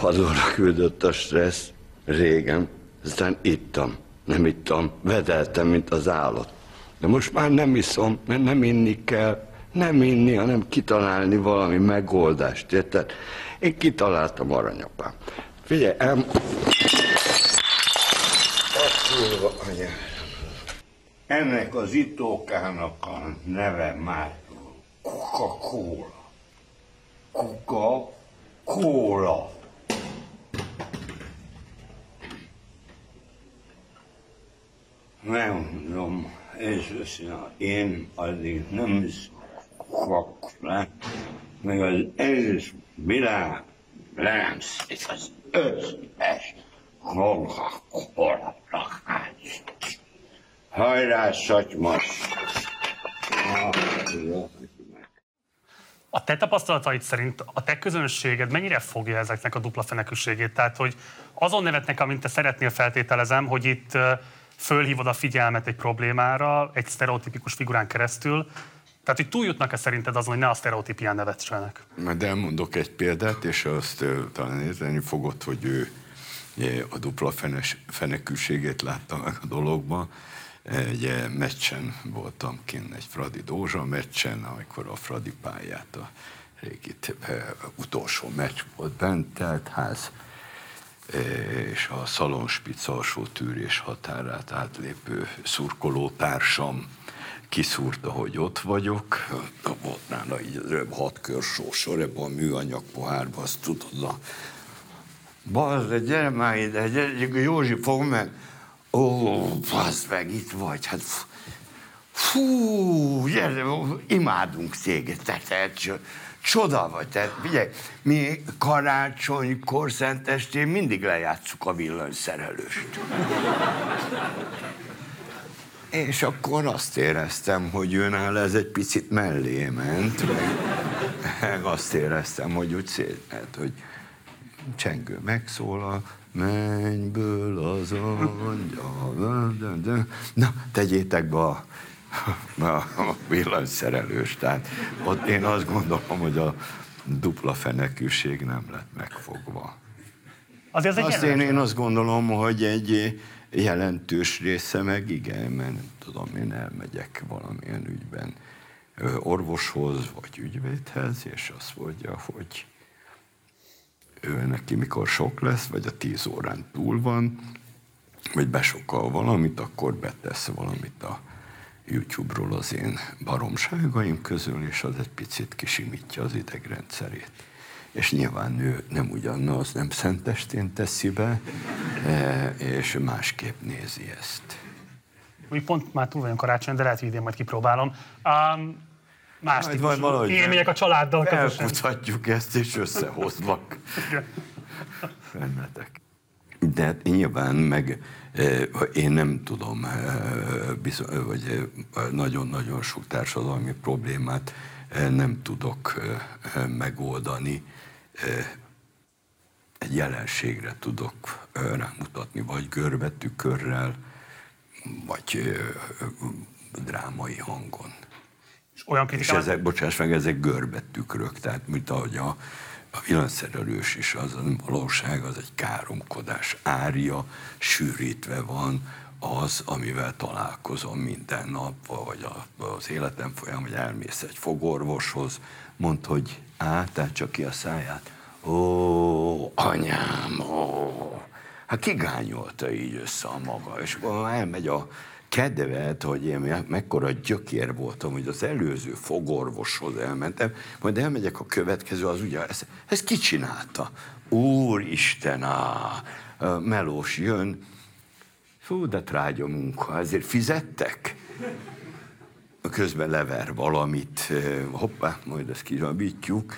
Padlóra küldött a stressz régen, aztán ittam, nem ittam, vedeltem, mint az állat. De most már nem iszom, mert nem inni kell, nem inni, hanem kitalálni valami megoldást, érted? Én kitaláltam aranyapám. Figyelj, em... Ennek az itókának a neve már Coca-Cola. Coca-Cola. Tudom, és én addig nem is fogok le, meg az egész világ nem szét az összes Coca-Cola lakás. Hajrá, Szatymos!
A te tapasztalataid szerint a te közönséged mennyire fogja ezeknek a dupla fenekűségét? Tehát, hogy azon nevetnek, amint te szeretnél feltételezem, hogy itt fölhívod a figyelmet egy problémára, egy sztereotipikus figurán keresztül, tehát, hogy túljutnak-e szerinted azon, hogy ne a sztereotípián nevetsenek?
Majd elmondok egy példát, és azt uh, talán érteni fogod, hogy ő a dupla fenes, fenekűségét látta meg a dologban. Egy meccsen voltam kint, egy Fradi Dózsa meccsen, amikor a Fradi pályát a régi utolsó meccs volt bent, telt ház, és a szalonspic alsó tűrés határát átlépő szurkolótársam kiszúrta, hogy ott vagyok. Volt nála így az hat kör ebben a műanyag pohárban, azt tudod, a Bazd, gyere már ide, gyere, Józsi, fog meg. Ó, bazd meg, itt vagy, hát fú, gyere, imádunk téged, te, te, csoda vagy, te, figyelj, mi karácsonykor szentestén mindig lejátszuk a villanyszerelőst. És akkor azt éreztem, hogy jön ez egy picit mellé ment, meg, meg azt éreztem, hogy úgy szét, hát, hogy csengő megszólal, mennyből az angyal, na, tegyétek be a, a villanyszerelős. Tehát ott én azt gondolom, hogy a dupla fenekűség nem lett megfogva. Azért azt én, én azt gondolom, hogy egy jelentős része meg igen, mert nem tudom, én elmegyek valamilyen ügyben orvoshoz vagy ügyvédhez, és azt mondja, hogy ő neki mikor sok lesz, vagy a tíz órán túl van, vagy besokal valamit, akkor betesz valamit a YouTube-ról az én baromságaim közül, és az egy picit kisimítja az idegrendszerét. És nyilván ő nem ugyanaz, nem szentestén teszi be, e, és másképp nézi ezt.
Úgy pont már túl vagyunk karácsony, de lehet, hogy idén majd kipróbálom. Um, más
Majd majd valahogy
élmények a családdal közösen.
Elkutatjuk ezt, és összehozlak bennetek. De hát nyilván meg én nem tudom, bizony, vagy nagyon-nagyon sok társadalmi problémát nem tudok megoldani. Egy jelenségre tudok rámutatni, vagy görbetükörrel, vagy drámai hangon.
És olyan
És ezek, bocsáss meg, ezek görbetükrök, tehát mint ahogy a, a villanyszerelős is, az valóság, az egy káromkodás árja, sűrítve van az, amivel találkozom minden nap, vagy az életem folyam, hogy elmész egy fogorvoshoz, mond, hogy á, tehát csak ki a száját. Ó, anyám, ó. Hát kigányolta így össze a maga, és elmegy a kedvet, hogy én mekkora gyökér voltam, hogy az előző fogorvoshoz elmentem, majd elmegyek a következő, az ugye, ezt, ezt ki csinálta? Úristen, á, melós jön, fú, de trágya munka, ezért fizettek? Közben lever valamit, hoppá, majd ezt kizsabítjuk,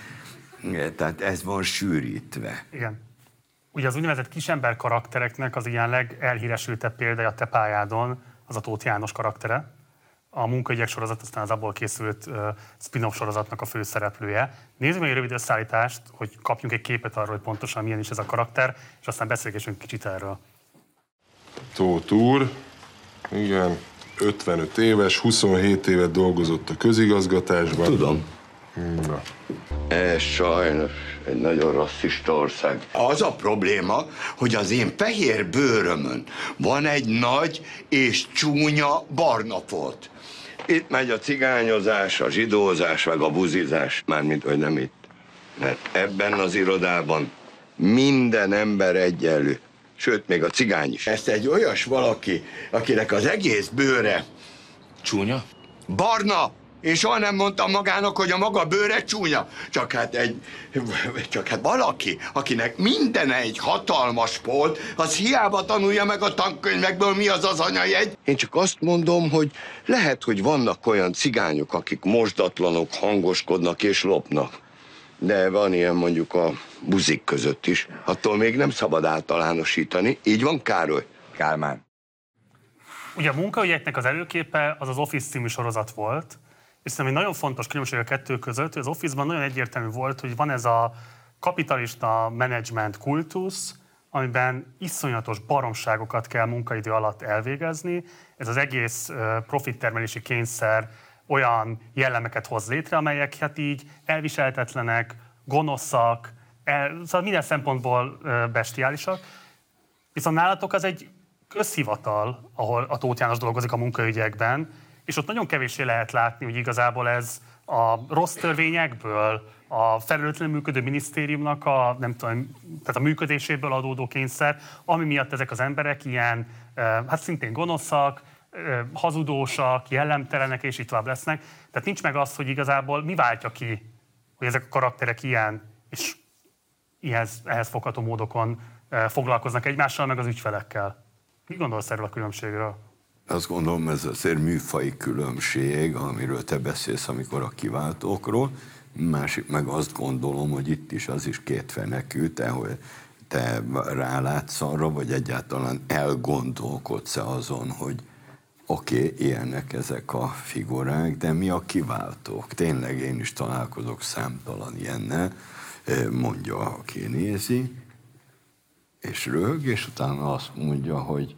tehát ez van sűrítve.
Igen. Ugye az úgynevezett kisember karaktereknek az ilyen legelhíresültebb példája a te pályádon, az a Tóth János karaktere, a munkaügyek sorozat, aztán az abból készült uh, spin-off sorozatnak a főszereplője. Nézzük meg egy rövid összeállítást, hogy kapjunk egy képet arról, hogy pontosan milyen is ez a karakter, és aztán beszélgessünk kicsit erről.
Tóth úr, igen, 55 éves, 27 évet dolgozott a közigazgatásban.
Tudom.
Na.
Ez sajnos egy nagyon rasszista ország. Az a probléma, hogy az én fehér bőrömön van egy nagy és csúnya barna folt. Itt megy a cigányozás, a zsidózás, meg a buzizás, mármint, hogy nem itt. Mert ebben az irodában minden ember egyenlő. Sőt, még a cigány is. Ezt egy olyas valaki, akinek az egész bőre
Csúnya?
barna, én soha nem mondtam magának, hogy a maga bőre csúnya. Csak hát egy, csak hát valaki, akinek minden egy hatalmas polt, az hiába tanulja meg a tankönyvekből, mi az az anyajegy. Én csak azt mondom, hogy lehet, hogy vannak olyan cigányok, akik mosdatlanok, hangoskodnak és lopnak. De van ilyen mondjuk a buzik között is. Attól még nem szabad általánosítani. Így van, Károly?
Kálmán.
Ugye a munkaügyeknek az előképe az az Office című sorozat volt, és szerintem egy nagyon fontos különbség a kettő között, hogy az Office-ban nagyon egyértelmű volt, hogy van ez a kapitalista management kultusz, amiben iszonyatos baromságokat kell munkaidő alatt elvégezni. Ez az egész profittermelési kényszer olyan jellemeket hoz létre, amelyek hát így elviselhetetlenek, gonoszak, el, szóval minden szempontból bestiálisak. Viszont nálatok az egy közhivatal, ahol a Tóth János dolgozik a munkaügyekben, és ott nagyon kevéssé lehet látni, hogy igazából ez a rossz törvényekből, a felelőtlenül működő minisztériumnak a, nem tudom, tehát a működéséből adódó kényszer, ami miatt ezek az emberek ilyen, hát szintén gonoszak, hazudósak, jellemtelenek, és így tovább lesznek. Tehát nincs meg az, hogy igazából mi váltja ki, hogy ezek a karakterek ilyen, és ehhez, ehhez fogható módokon foglalkoznak egymással, meg az ügyfelekkel. Mi gondolsz erről a különbségről?
Azt gondolom, ez azért műfai különbség, amiről te beszélsz, amikor a kiváltókról. Másik meg azt gondolom, hogy itt is az is kétfenekű, te, hogy te rálátsz arra, vagy egyáltalán elgondolkodsz-e azon, hogy oké, okay, ilyenek ezek a figurák, de mi a kiváltók? Tényleg én is találkozok számtalan ilyennel, mondja, aki nézi, és rög, és utána azt mondja, hogy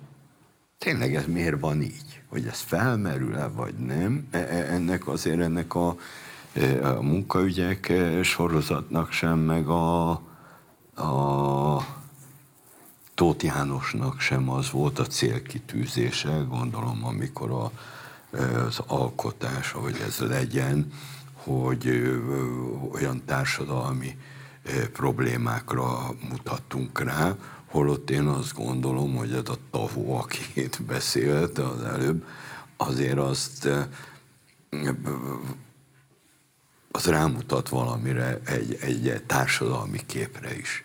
tényleg ez miért van így? Hogy ez felmerül-e, vagy nem? E, e, ennek azért ennek a, a munkaügyek sorozatnak sem, meg a, a Tóth Jánosnak sem az volt a célkitűzése, gondolom, amikor a, az alkotás, hogy ez legyen, hogy olyan társadalmi problémákra mutattunk rá, holott én azt gondolom, hogy ez a tavó, aki itt beszélt az előbb, azért azt az rámutat valamire, egy, egy társadalmi képre is.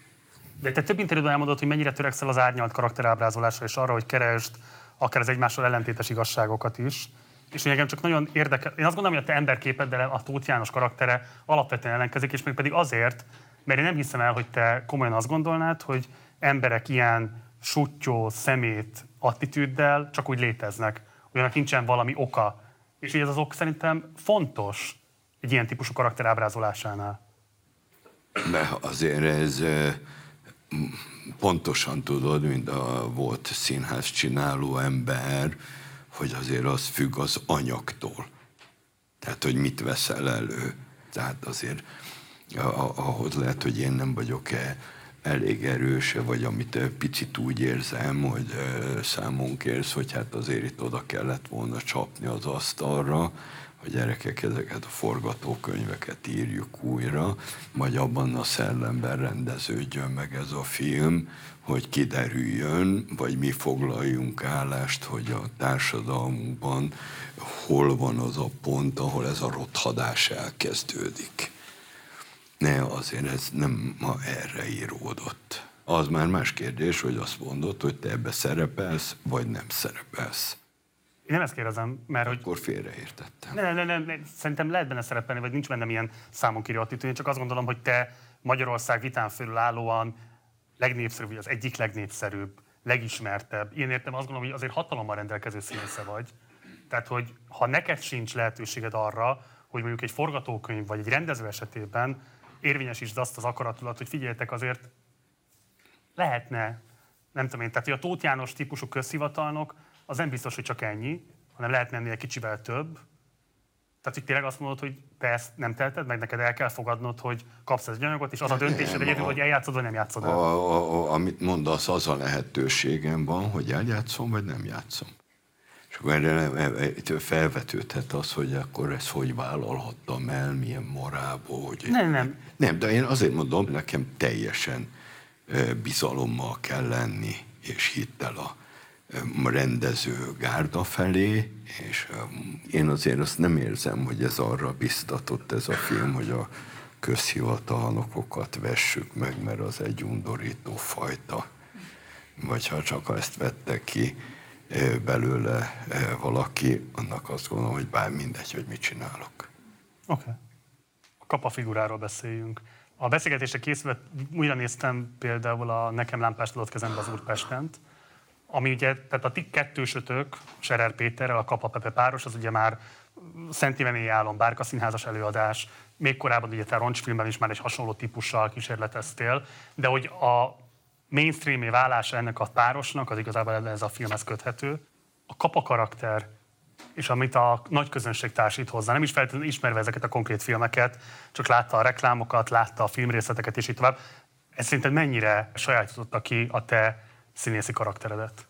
De te több interjúban elmondod, hogy mennyire törekszel az árnyalt karakterábrázolásra, és arra, hogy keresd akár az egymással ellentétes igazságokat is. És nekem csak nagyon érdekel. Én azt gondolom, hogy a te emberképeddel a Tóth János karaktere alapvetően ellenkezik, és még pedig azért, mert én nem hiszem el, hogy te komolyan azt gondolnád, hogy emberek ilyen sutyó, szemét attitűddel csak úgy léteznek, olyanak nincsen valami oka. És így ez az ok szerintem fontos egy ilyen típusú karakter ábrázolásánál.
De azért ez pontosan tudod, mint a volt színház csináló ember, hogy azért az függ az anyagtól. Tehát, hogy mit veszel elő. Tehát azért ahhoz lehet, hogy én nem vagyok-e elég erős, vagy amit picit úgy érzem, hogy számon kérsz, hogy hát azért itt oda kellett volna csapni az asztalra, hogy gyerekek, ezeket a forgatókönyveket írjuk újra, vagy abban a szellemben rendeződjön meg ez a film, hogy kiderüljön, vagy mi foglaljunk állást, hogy a társadalmunkban hol van az a pont, ahol ez a rothadás elkezdődik. Ne, azért ez nem ma erre íródott. Az már más kérdés, hogy azt mondod, hogy te ebbe szerepelsz, vagy nem szerepelsz.
Én nem ezt kérdezem, mert hogy...
Akkor félreértettem.
Nem, nem, nem, nem, szerintem lehet benne szerepelni, vagy nincs bennem ilyen számon kérő attitűd. Én csak azt gondolom, hogy te Magyarország vitán fölül állóan legnépszerűbb, vagy az egyik legnépszerűbb, legismertebb. Én értem azt gondolom, hogy azért hatalommal rendelkező színésze vagy. Tehát, hogy ha neked sincs lehetőséged arra, hogy mondjuk egy forgatókönyv vagy egy rendező esetében érvényesítsd azt az akaratulat, hogy figyeljetek azért lehetne, nem tudom én, tehát hogy a Tóth János típusú közhivatalnok az nem biztos, hogy csak ennyi, hanem lehet menni egy kicsivel több. Tehát, hogy tényleg azt mondod, hogy ezt nem telted, meg neked el kell fogadnod, hogy kapsz egy anyagot, és az a döntésed egyedül, hogy eljátszod, vagy nem játszod el. A,
a, a, amit mondasz, az a lehetőségem van, hogy eljátszom, vagy nem játszom. És akkor felvetődhet az, hogy akkor ezt hogy vállalhattam el, milyen morából. Hogy
nem, nem.
Nem, de én azért mondom, nekem teljesen bizalommal kell lenni, és hittel a rendező gárda felé, és én azért azt nem érzem, hogy ez arra biztatott ez a film, hogy a közhivatalnokokat vessük meg, mert az egy undorító fajta. Vagy ha csak ezt vette ki belőle valaki, annak azt gondolom, hogy bár mindegy, hogy mit csinálok.
Oké. Okay. A kapa figuráról beszéljünk. A beszélgetésre készülve újra néztem például a Nekem lámpást adott kezembe az Úrpestent, ami ugye, tehát a ti kettősötök, Serer Péterrel, a Kapa Pepe páros, az ugye már Szent Ivené Álom, Bárka színházas előadás, még korábban ugye te roncsfilmben is már egy hasonló típussal kísérleteztél, de hogy a mainstreamé válása ennek a párosnak, az igazából ez a filmhez köthető. A kapa karakter, és amit a nagy közönség társít hozzá, nem is feltétlenül ismerve ezeket a konkrét filmeket, csak látta a reklámokat, látta a filmrészleteket, és így tovább. Ez szerinted mennyire sajátította ki a te színészi karakteredet?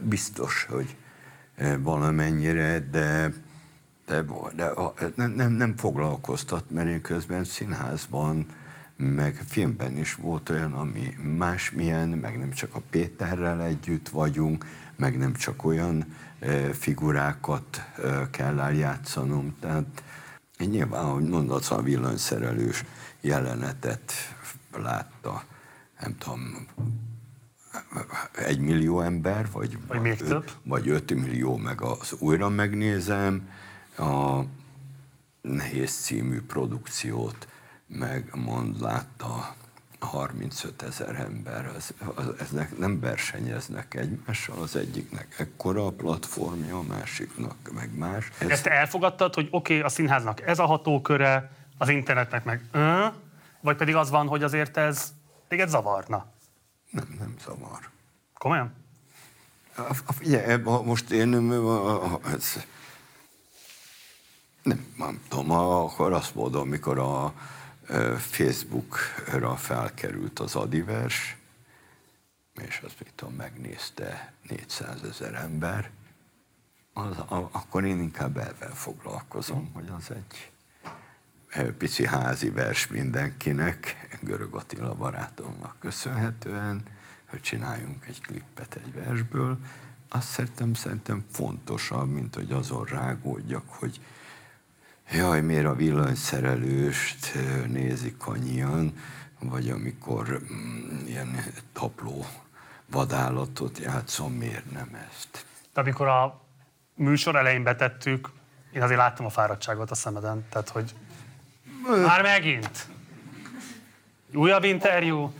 Biztos, hogy valamennyire, de, de, de nem, nem, nem foglalkoztat, mert én közben színházban, meg filmben is volt olyan, ami másmilyen, meg nem csak a Péterrel együtt vagyunk, meg nem csak olyan figurákat kell eljátszanom. Tehát nyilván, ahogy mondasz, a villanyszerelős jelenetet látta, nem tudom, egy millió ember, vagy,
vagy, még öt, több.
vagy öt millió, meg az újra megnézem, a Nehéz című produkciót, meg mond, látta 35 ezer ember, az, az, ezek nem versenyeznek egymással, az egyiknek ekkora a platformja, a másiknak meg más.
Ez... Ezt elfogadtad, hogy oké, okay, a színháznak ez a hatóköre, az internetnek meg vagy pedig az van, hogy azért ez téged zavarna?
Nem, nem zavar.
Komolyan?
Figyelj, most én ez, nem, nem tudom, akkor azt mondom, amikor a Facebookra felkerült az Adivers, és azt mit tudom, megnézte 400 ezer ember, az, a, akkor én inkább ezzel foglalkozom, hogy az egy pici házi vers mindenkinek, Görög Attila barátomnak köszönhetően, hogy csináljunk egy klippet egy versből, azt szerintem, szerintem fontosabb, mint hogy azon rágódjak, hogy jaj, miért a villanyszerelőst nézik annyian, vagy amikor mm, ilyen tapló vadállatot játszom, miért nem ezt?
De amikor a műsor elején betettük, én azért láttam a fáradtságot a szemeden, tehát hogy már megint. Újabb interjú,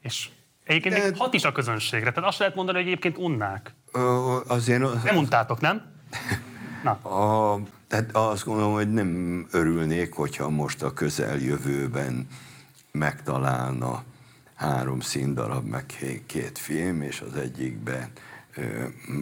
és egyébként De... még hat is a közönségre, tehát azt lehet mondani, hogy egyébként unnák.
Ö, azért...
Nem untátok, nem? [LAUGHS]
Na. A, tehát azt gondolom, hogy nem örülnék, hogyha most a közeljövőben megtalálna három színdarab, meg két film, és az egyikben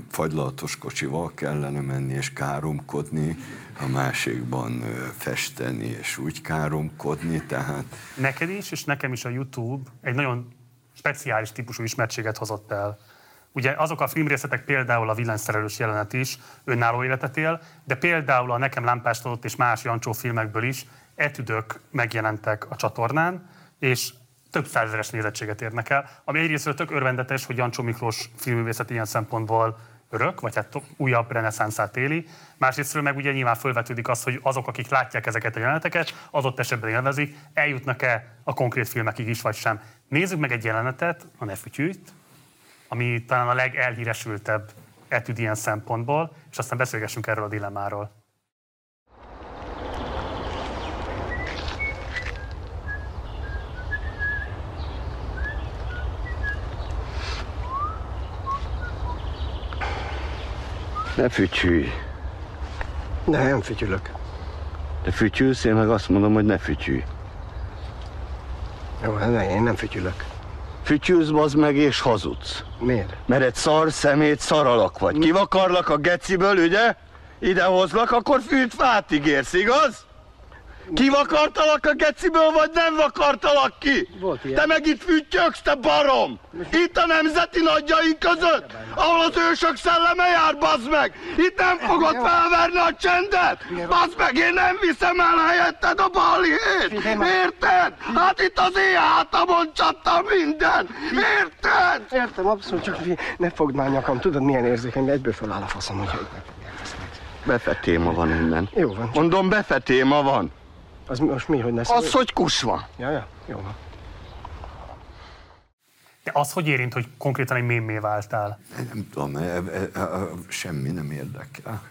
fagylatos kocsival kellene menni és káromkodni, a másikban festeni és úgy káromkodni, tehát...
Neked is, és nekem is a YouTube egy nagyon speciális típusú ismertséget hozott el. Ugye azok a filmrészetek, például a villanyszerelős jelenet is önálló életet él, de például a Nekem lámpást adott és más Jancsó filmekből is etüdök megjelentek a csatornán, és több százezeres nézettséget érnek el, ami egyrészt tök örvendetes, hogy Jancsó Miklós filmművészet ilyen szempontból örök, vagy hát újabb reneszánszát éli. Másrésztről meg ugye nyilván felvetődik az, hogy azok, akik látják ezeket a jeleneteket, adott esetben élvezik, eljutnak-e a konkrét filmekig is, vagy sem. Nézzük meg egy jelenetet, a Ne fütyűjt, ami talán a legelhíresültebb etüd ilyen szempontból, és aztán beszélgessünk erről a dilemmáról.
Ne fütyülj.
Ne, nem fütyülök.
De fütyülsz, én meg azt mondom, hogy ne fütyülj.
Jó, ne, én nem fütyülök.
Fütyülsz, bazd meg, és hazudsz.
Miért?
Mert egy szar szemét szaralak vagy. Kivakarlak a geciből, ugye? Idehozlak, akkor fűt fát ígérsz, igaz? Kivakartalak a geciből, vagy nem vakartalak ki?
Volt ilyen.
Te meg itt füttyöksz, te barom! Itt a nemzeti nagyjaink között, ahol az ősök szelleme jár, bazd meg! Itt nem fogod felverni a csendet! Bazd meg, én nem viszem el helyetted a balhét! Érted? Hát itt az én hátamon csattam minden! Érted?
Értem, abszolút, csak ne fogd már nyakam. Tudod, milyen érzékeny, egyből föláll a faszom, hogy
Befetéma van innen.
Jó van. Csak...
Mondom, befetéma van.
Az most mi, hogy lesz?
Az, hogy kusva.
Ja, ja, jó van.
De az, hogy érint, hogy konkrétan egy mémé váltál?
Nem tudom, e, e, e, semmi nem érdekel.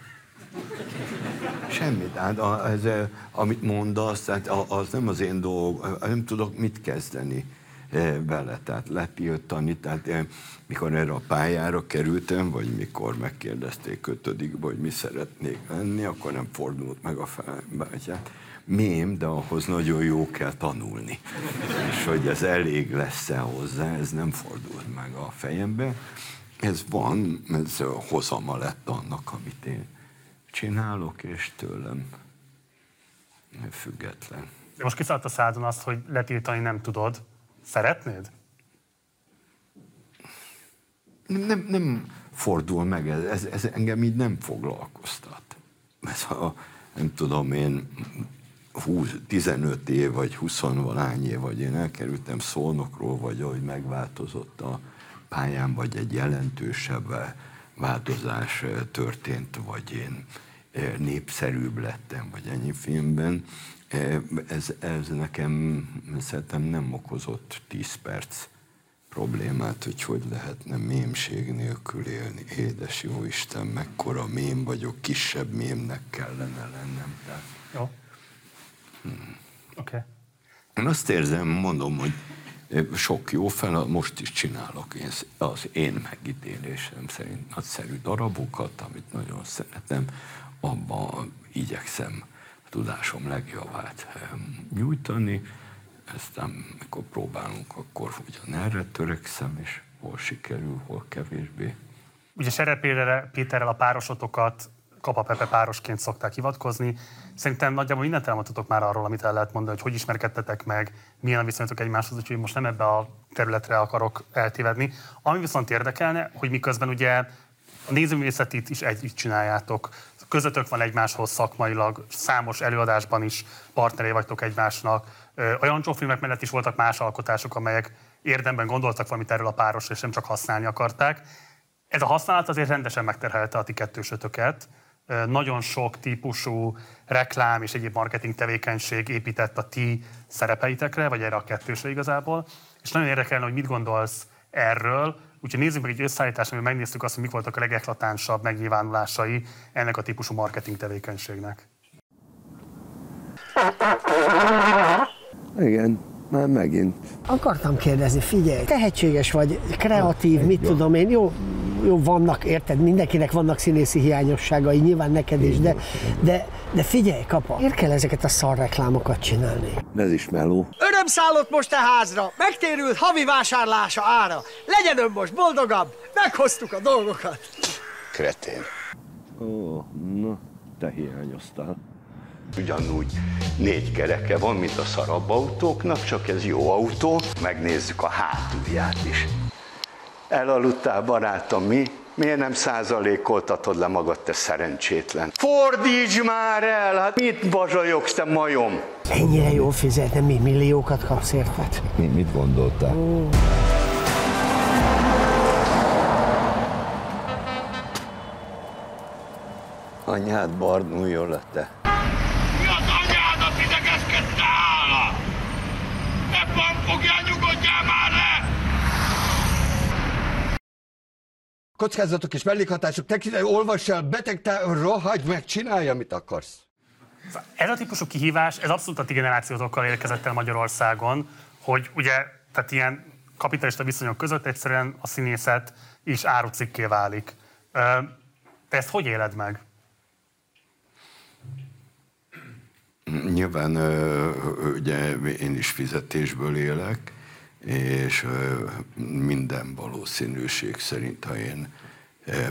Semmi. Tehát ez, amit mondasz, tehát az nem az én dolgom, nem tudok mit kezdeni vele, tehát letiltani. Tehát mikor erre a pályára kerültem, vagy mikor megkérdezték ötödikbe, hogy mi szeretnék lenni, akkor nem fordult meg a fejembe. Mém, de ahhoz nagyon jó kell tanulni. És hogy ez elég lesz-e hozzá, ez nem fordult meg a fejembe. Ez van, ez hozama lett annak, amit én csinálok, és tőlem független.
De most kiszállt a szádon azt, hogy letiltani nem tudod. Szeretnéd?
Nem, nem, nem fordul meg, ez, ez, ez engem így nem foglalkoztat. Ez a, nem tudom én, 20, 15 év, vagy 20 valány év, vagy én elkerültem Szolnokról, vagy ahogy megváltozott a pályám, vagy egy jelentősebb változás történt, vagy én népszerűbb lettem, vagy ennyi filmben, ez, ez nekem szerintem nem okozott 10 perc problémát, hogy hogy lehetne mémség nélkül élni. Édes jó Isten, mekkora mém vagyok, kisebb mémnek kellene lennem. Tehát...
Jó. Oké. Okay.
Én azt érzem, mondom, hogy sok jó fel, most is csinálok én, az én megítélésem szerint nagyszerű darabokat, amit nagyon szeretem, abban igyekszem a tudásom legjavát nyújtani, aztán mikor próbálunk, akkor erre törekszem, és hol sikerül, hol kevésbé.
Ugye Serep Péterrel a párosotokat Kapa Pepe párosként szokták hivatkozni. Szerintem nagyjából mindent elmondhatok már arról, amit el lehet mondani, hogy hogy ismerkedtetek meg, milyen a viszonyatok egymáshoz, úgyhogy most nem ebbe a területre akarok eltévedni. Ami viszont érdekelne, hogy miközben ugye a nézőművészetit is együtt csináljátok, közöttök van egymáshoz szakmailag, számos előadásban is partneré vagytok egymásnak. Jancsó filmek mellett is voltak más alkotások, amelyek érdemben gondoltak valamit erről a párosról, és nem csak használni akarták. Ez a használat azért rendesen megterhelte a ti kettősötöket. Nagyon sok típusú reklám és egyéb marketing tevékenység épített a ti szerepeitekre, vagy erre a kettősre igazából. És nagyon érdekelne, hogy mit gondolsz erről, Úgyhogy nézzük meg egy összeállítást, amiben megnéztük azt, hogy mik voltak a legeklatánsabb megnyilvánulásai ennek a típusú marketing tevékenységnek.
Igen, már megint.
Akartam kérdezni, figyelj, tehetséges vagy, kreatív, mit tudom én, jó, jó, vannak, érted, mindenkinek vannak színészi hiányosságai, nyilván neked is, de, de, de figyelj, kapa, miért kell ezeket a szarreklámokat csinálni?
Ez is meló.
Öröm szállott most a házra, megtérült havi vásárlása ára. Legyen ön most boldogabb, meghoztuk a dolgokat.
Kretén. Ó, na, te hiányoztál. Ugyanúgy négy kereke van, mint a szarabb autóknak, csak ez jó autó. Megnézzük a hátulját is. Elaludtál, barátom, mi? Miért nem százalékoltatod le magad, te szerencsétlen? Fordíts már el! Hát mit bazsajogsz, te majom?
Ennyire jól fizetne, mi milliókat kapsz érted?
Mi, mit gondoltál? Oh.
Anyád barnuljon le, te.
Mi az anyádat idegeskedtál? Ebben fogjál, nyugodjál már le!
Kockázatok és mellékhatások tekintetében olvass el, beteg, te rohagy meg, csinálj, amit akarsz.
Ez a típusú kihívás, ez abszolút a ti generációtokkal érkezett el Magyarországon, hogy ugye, tehát ilyen kapitalista viszonyok között egyszerűen a színészet is árucikké válik. Te ezt hogy éled meg?
Nyilván ugye én is fizetésből élek, és minden valószínűség szerint, ha én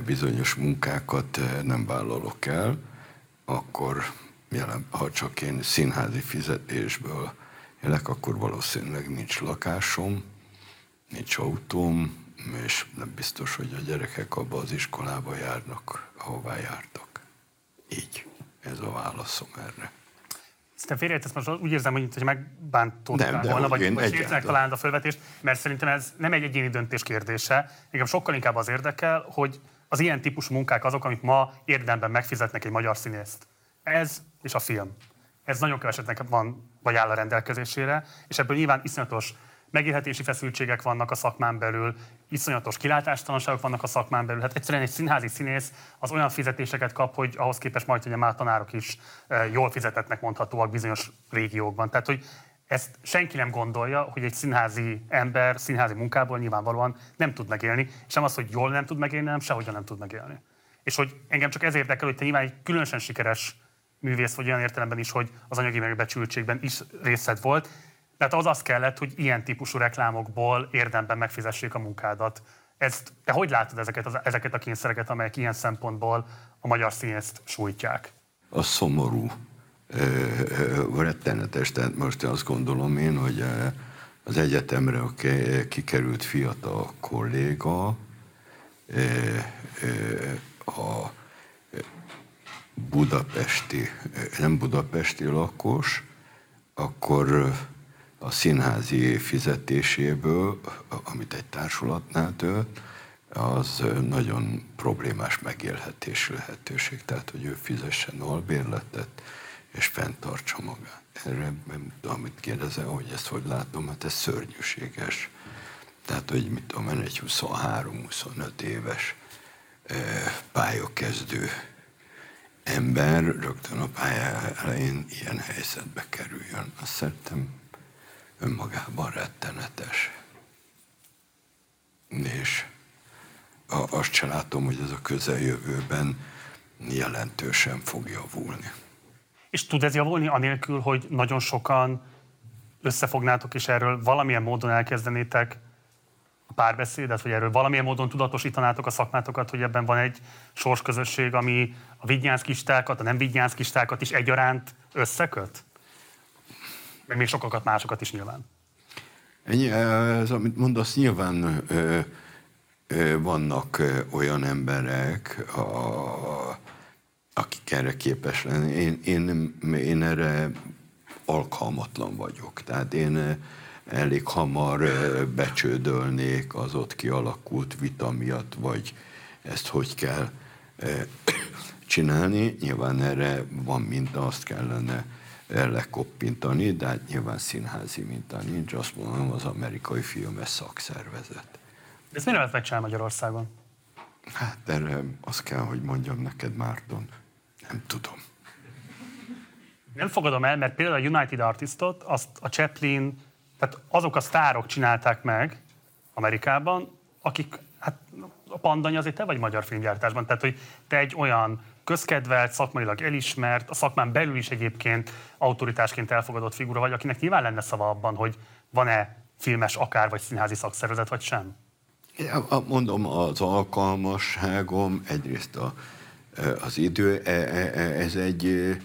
bizonyos munkákat nem vállalok el, akkor jelen, ha csak én színházi fizetésből élek, akkor valószínűleg nincs lakásom, nincs autóm, és nem biztos, hogy a gyerekek abba az iskolába járnak, ahová jártak. Így. Ez a válaszom erre.
Szerintem félreértesz, most úgy érzem, hogy megbántottál volna, vagy, vagy sértnek talán a felvetést, mert szerintem ez nem egy egyéni döntés kérdése. Engem sokkal inkább az érdekel, hogy az ilyen típusú munkák azok, amik ma érdemben megfizetnek egy magyar színészt. Ez és a film. Ez nagyon kevesetnek van, vagy áll a rendelkezésére, és ebből nyilván iszonyatos megélhetési feszültségek vannak a szakmán belül, iszonyatos kilátástalanságok vannak a szakmán belül. Hát egyszerűen egy színházi színész az olyan fizetéseket kap, hogy ahhoz képest majd ugye már tanárok is jól fizetetnek mondhatóak bizonyos régiókban. Tehát, hogy ezt senki nem gondolja, hogy egy színházi ember színházi munkából nyilvánvalóan nem tud megélni, és nem az, hogy jól nem tud megélni, hanem sehogyan nem tud megélni. És hogy engem csak ez érdekel, hogy te nyilván egy különösen sikeres művész vagy olyan értelemben is, hogy az anyagi megbecsültségben is részed volt, tehát az az kellett, hogy ilyen típusú reklámokból érdemben megfizessék a munkádat. Ezt, te hogy látod ezeket, az, ezeket a kényszereket, amelyek ilyen szempontból a magyar színészt sújtják?
A szomorú, rettenetes. Tehát most azt gondolom én, hogy az egyetemre kikerült fiatal kolléga a budapesti, nem budapesti lakos, akkor a színházi fizetéséből, amit egy társulatnál tölt, az nagyon problémás megélhetési lehetőség. Tehát, hogy ő fizessen albérletet, és fenntartsa magát. Erre amit kérdezel, hogy ezt hogy látom, hát ez szörnyűséges. Tehát, hogy mit tudom én, egy 23-25 éves pályakezdő ember rögtön a pálya elején ilyen helyzetbe kerüljön. Azt szerintem önmagában rettenetes. És azt se látom, hogy ez a közeljövőben jelentősen fog javulni.
És tud ez javulni anélkül, hogy nagyon sokan összefognátok, és erről valamilyen módon elkezdenétek a párbeszédet, hogy erről valamilyen módon tudatosítanátok a szakmátokat, hogy ebben van egy sorsközösség, ami a vigyánszkistákat, a nem vigyánszkistákat is egyaránt összeköt? Meg még sokakat másokat is nyilván.
Ennyi, ez, amit mondasz, nyilván ö, ö, vannak ö, olyan emberek, a, akik erre képes lenni. Én, én, én erre alkalmatlan vagyok. Tehát én elég hamar becsődölnék az ott kialakult vita miatt, vagy ezt hogy kell [COUGHS] csinálni. Nyilván erre van minta, azt kellene lekoppintani, de hát nyilván színházi minta nincs, azt mondom, az amerikai film ez szakszervezet.
De ezt miért lehet megcsinálni Magyarországon?
Hát erre azt kell, hogy mondjam neked, Márton, nem tudom.
Nem fogadom el, mert például a United Artistot, azt a Chaplin, tehát azok a sztárok csinálták meg Amerikában, akik, hát a pandanya azért te vagy magyar filmgyártásban, tehát hogy te egy olyan közkedvelt, szakmailag elismert, a szakmán belül is egyébként autoritásként elfogadott figura vagy, akinek nyilván lenne szava abban, hogy van-e filmes akár vagy színházi szakszervezet, vagy sem?
Ja, mondom, az alkalmasságom, egyrészt a, az idő, e, e, e, ez egy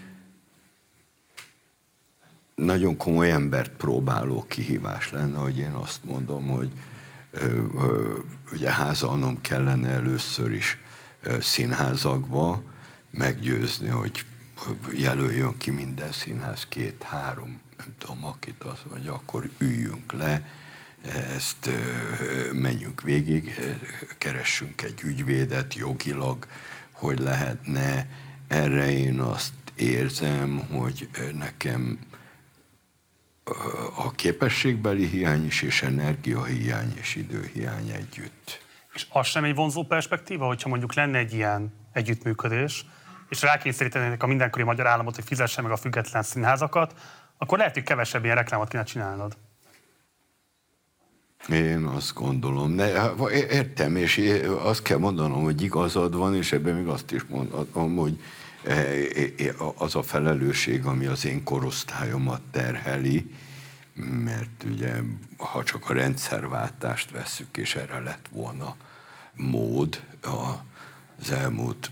nagyon komoly embert próbáló kihívás lenne, hogy én azt mondom, hogy ugye házalnom kellene először is színházakba, meggyőzni, hogy jelöljön ki minden színház két-három, nem tudom, akit az, vagy akkor üljünk le, ezt menjünk végig, keressünk egy ügyvédet jogilag, hogy lehetne. Erre én azt érzem, hogy nekem a képességbeli hiány is, és energiahiány és időhiány együtt.
És az sem egy vonzó perspektíva, hogyha mondjuk lenne egy ilyen együttműködés, és rákényszerítenének a mindenkori magyar államot, hogy fizesse meg a független színházakat, akkor lehet, hogy kevesebb ilyen reklámot kéne csinálnod.
Én azt gondolom, de értem, és azt kell mondanom, hogy igazad van, és ebben még azt is mondhatom, hogy e, az a felelősség, ami az én korosztályomat terheli, mert ugye, ha csak a rendszerváltást vesszük, és erre lett volna mód az elmúlt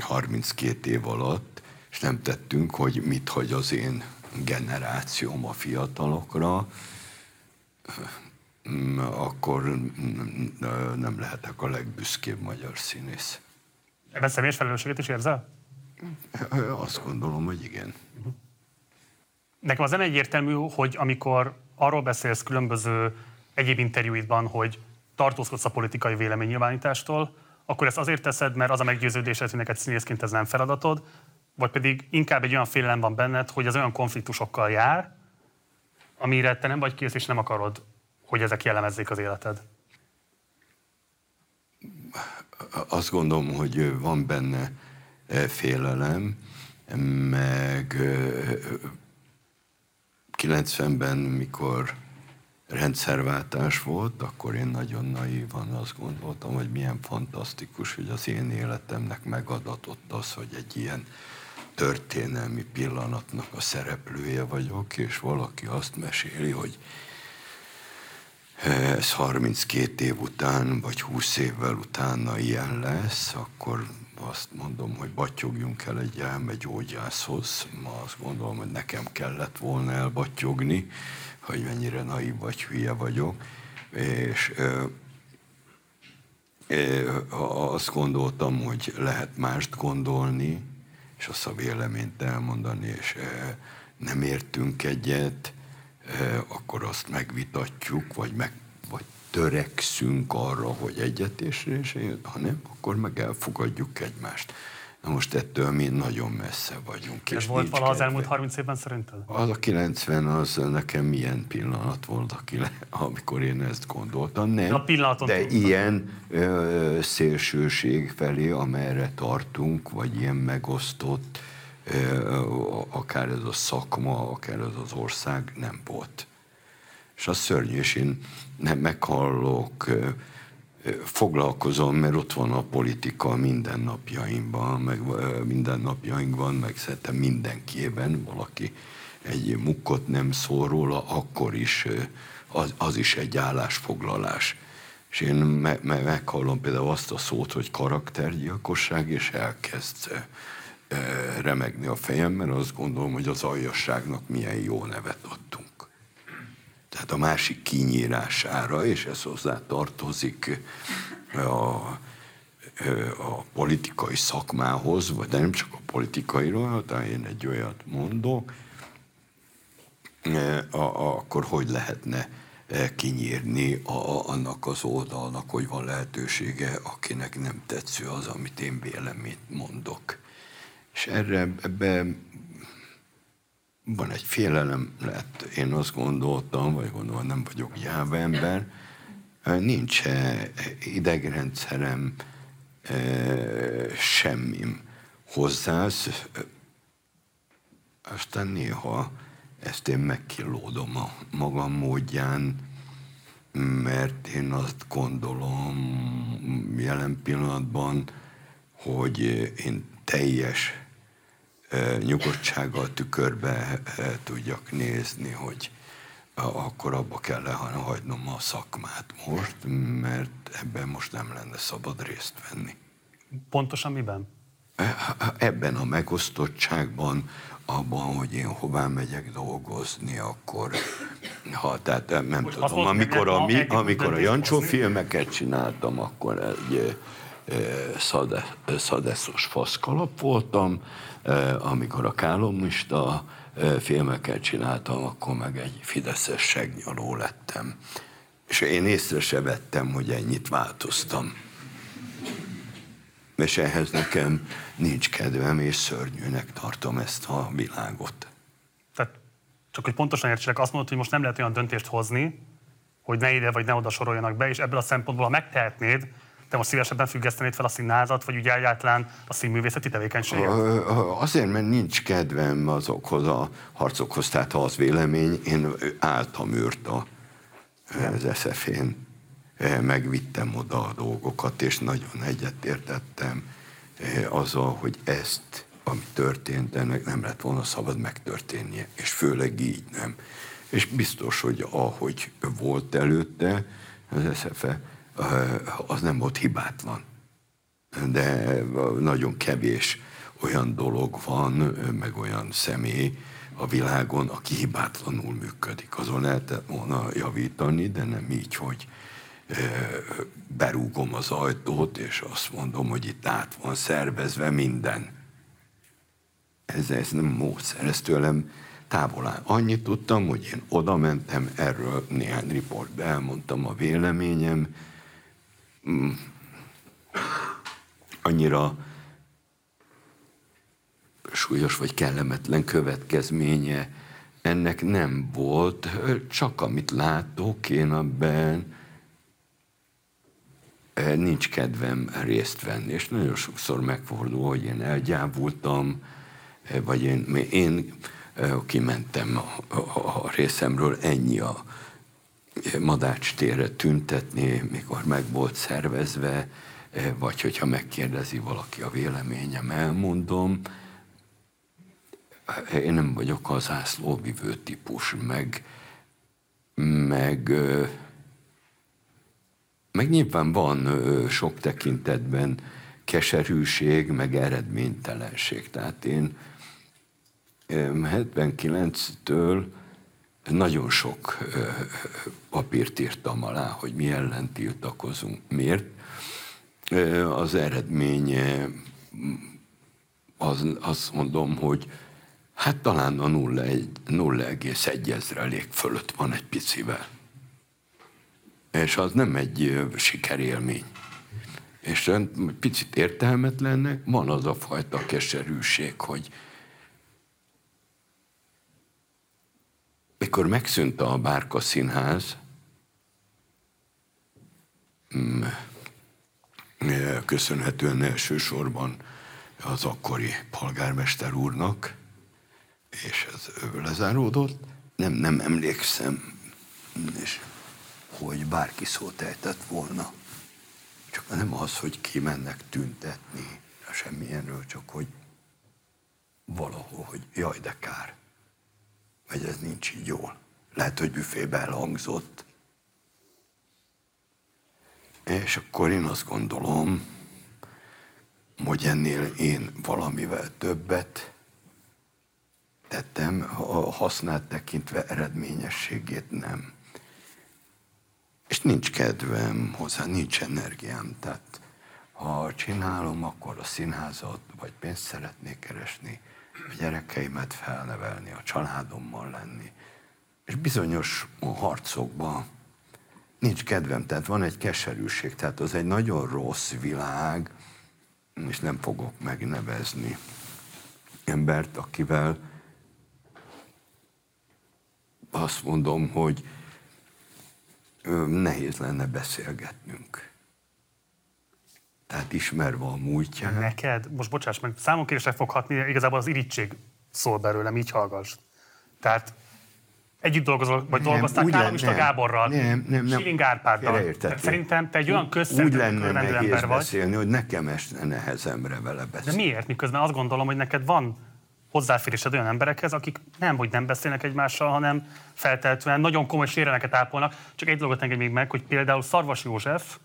32 év alatt, és nem tettünk, hogy mit hagy az én generációm a fiatalokra, akkor nem lehetek a legbüszkébb magyar színész.
Ebben személyes felelősséget is érzel?
Azt gondolom, hogy igen.
Nekem az nem egyértelmű, hogy amikor arról beszélsz különböző egyéb interjúidban, hogy tartózkodsz a politikai véleménynyilvánítástól, akkor ezt azért teszed, mert az a meggyőződésed, hogy neked színészként ez nem feladatod, vagy pedig inkább egy olyan félelem van benned, hogy az olyan konfliktusokkal jár, amire te nem vagy kész, és nem akarod, hogy ezek jellemezzék az életed?
Azt gondolom, hogy van benne e, félelem, meg 90-ben, e, mikor rendszerváltás volt, akkor én nagyon naívan azt gondoltam, hogy milyen fantasztikus, hogy az én életemnek megadatott az, hogy egy ilyen történelmi pillanatnak a szereplője vagyok, és valaki azt meséli, hogy ez 32 év után, vagy 20 évvel utána ilyen lesz, akkor azt mondom, hogy battyogjunk el egy elmegyógyászhoz. Ma azt gondolom, hogy nekem kellett volna elbattyogni, hogy mennyire naív vagy hülye vagyok, és azt gondoltam, hogy lehet mást gondolni, és azt a véleményt elmondani, és nem értünk egyet, akkor azt megvitatjuk, vagy, meg, törekszünk arra, hogy egyetésre, és ha nem, akkor meg elfogadjuk egymást. Na most ettől mi nagyon messze vagyunk.
Ez volt vala az elmúlt 30 évben szerinted?
Az a 90 az nekem milyen pillanat volt, amikor én ezt gondoltam. Nem, a pillanaton de tudtam. ilyen ö, szélsőség felé, amerre tartunk, vagy ilyen megosztott, ö, akár ez a szakma, akár ez az ország nem volt. És az szörnyű, és én nem meghallok, foglalkozom, mert ott van a politika mindennapjainkban, meg mindennapjainkban, meg szerintem mindenkiében. Valaki egy mukkot nem szól róla, akkor is az, az is egy állásfoglalás. És én me- me- meghallom például azt a szót, hogy karaktergyilkosság, és elkezd remegni a fejem, mert azt gondolom, hogy az aljasságnak milyen jó nevet adtunk tehát a másik kinyírására, és ez hozzá tartozik a a politikai szakmához, vagy nem csak a politikairól, de én egy olyat mondok, akkor hogy lehetne kinyírni a, annak az oldalnak, hogy van lehetősége, akinek nem tetsző az, amit én véleményt mondok. És erre ebben van egy félelem, lehet én azt gondoltam, vagy gondolom nem vagyok jáva ember, nincs idegrendszerem, semmim hozzá, aztán néha ezt én megkillódom a magam módján, mert én azt gondolom jelen pillanatban, hogy én teljes nyugodtsággal tükörbe tudjak nézni, hogy akkor abba kell hagynom a szakmát most, mert ebben most nem lenne szabad részt venni.
Pontosan miben?
Ebben a megosztottságban, abban, hogy én hová megyek dolgozni, akkor ha, tehát nem Most tudom, amikor a, mi, amikor a Jancsó filmeket csináltam, akkor egy szade, szadeszos faszkalap voltam, amikor a kálomista filmeket csináltam, akkor meg egy fideszes segnyaló lettem. És én észre se vettem, hogy ennyit változtam. És ehhez nekem nincs kedvem, és szörnyűnek tartom ezt a világot.
Tehát csak hogy pontosan értsenek, azt mondod, hogy most nem lehet olyan döntést hozni, hogy ne ide vagy ne oda soroljanak be, és ebből a szempontból, ha megtehetnéd, te most szívesebben függesztenéd fel a színházat, vagy ugye egyáltalán a színművészeti tevékenységet?
Azért, mert nincs kedvem azokhoz a harcokhoz, tehát az vélemény, én álltam űrt az SZF-én, megvittem oda a dolgokat, és nagyon egyetértettem azzal, hogy ezt, ami történt, ennek nem lett volna szabad megtörténnie, és főleg így nem. És biztos, hogy ahogy volt előtte, az SZFE az nem volt hibátlan. De nagyon kevés olyan dolog van, meg olyan személy a világon, aki hibátlanul működik. Azon lehetett volna javítani, de nem így, hogy berúgom az ajtót, és azt mondom, hogy itt át van szervezve minden. Ez, ez nem módszer, ez tőlem távol áll. Annyit tudtam, hogy én oda mentem, erről néhány riportban elmondtam a véleményem. Annyira súlyos vagy kellemetlen következménye ennek nem volt, csak amit látok én abban, eh, nincs kedvem részt venni, és nagyon sokszor megfordul, hogy én elgyávultam, eh, vagy én, én eh, kimentem a, a, a részemről, ennyi a, Madács térre tüntetni, mikor meg volt szervezve, eh, vagy hogyha megkérdezi valaki a véleményem, elmondom. Én nem vagyok az zászlóvivő típus, meg, meg, meg nyilván van sok tekintetben keserűség, meg eredménytelenség. Tehát én 79-től nagyon sok papírt írtam alá, hogy mi ellen tiltakozunk. Miért? Az eredménye az, azt mondom, hogy hát talán a 0,1 ezrelék fölött van egy picivel. És az nem egy sikerélmény. És picit értelmetlennek van az a fajta keserűség, hogy Mikor megszűnt a Bárka Színház, mm, köszönhetően elsősorban az akkori polgármester úrnak, és ez lezáródott. Nem, nem emlékszem, és hogy bárki szót ejtett volna. Csak nem az, hogy kimennek tüntetni, semmilyenről, csak hogy valahol, hogy jaj, de kár vagy ez nincs így jól. Lehet, hogy büfébe elhangzott. És akkor én azt gondolom, hogy ennél én valamivel többet tettem, a hasznát tekintve eredményességét nem. És nincs kedvem hozzá, nincs energiám. Tehát ha csinálom, akkor a színházat, vagy pénzt szeretnék keresni, a gyerekeimet felnevelni, a családommal lenni. És bizonyos harcokban nincs kedvem, tehát van egy keserűség, tehát az egy nagyon rossz világ, és nem fogok megnevezni embert, akivel azt mondom, hogy nehéz lenne beszélgetnünk. Tehát ismerve a múltját.
Neked, most bocsáss meg, számon kérésre fog hatni, igazából az irítség szól belőlem, így hallgass. Tehát együtt dolgozol, vagy nem, dolgoztál Kálomista Gáborral,
nem, nem, nem,
Siling Árpáddal. Szerintem te egy olyan
nehéz ember vagy. beszélni, hogy nekem esne nehezemre vele beszélni.
De miért? Miközben azt gondolom, hogy neked van hozzáférésed olyan emberekhez, akik nem, hogy nem beszélnek egymással, hanem felteltően nagyon komoly séreleket ápolnak. Csak egy dolgot engedj még meg, hogy például Szarvas József,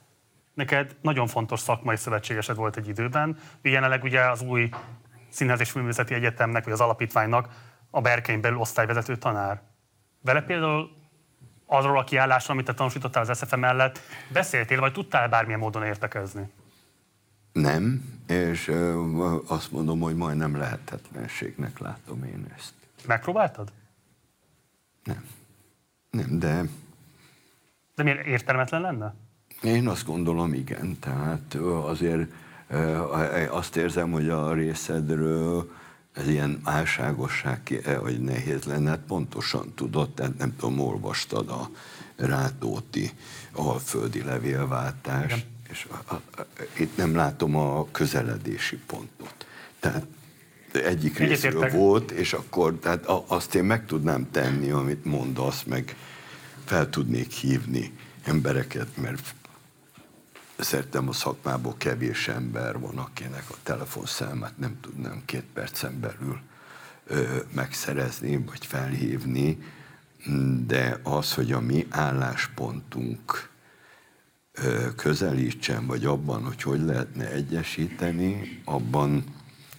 neked nagyon fontos szakmai szövetségesed volt egy időben. Jelenleg ugye az új Színház és Művészeti Egyetemnek, vagy az alapítványnak a Berkein belül osztályvezető tanár. Vele például arról a kiállásról, amit te tanúsítottál az SFM mellett, beszéltél, vagy tudtál bármilyen módon értekezni?
Nem, és azt mondom, hogy majdnem lehetetlenségnek látom én ezt.
Megpróbáltad?
Nem. Nem, de...
De miért értelmetlen lenne?
Én azt gondolom, igen. Tehát azért azt érzem, hogy a részedről ez ilyen álságosság, hogy nehéz lenne, hát pontosan tudod, tehát nem tudom, olvastad a Rátóti alföldi levélváltást, Igen. és a, a, a, itt nem látom a közeledési pontot. Tehát egyik részről volt, és akkor tehát azt én meg tudnám tenni, amit mondasz, meg fel tudnék hívni embereket, mert Szerintem a szakmából kevés ember van, akinek a telefonszámát nem tudnám két percen belül ö, megszerezni, vagy felhívni, de az, hogy a mi álláspontunk ö, közelítsen, vagy abban, hogy hogy lehetne egyesíteni, abban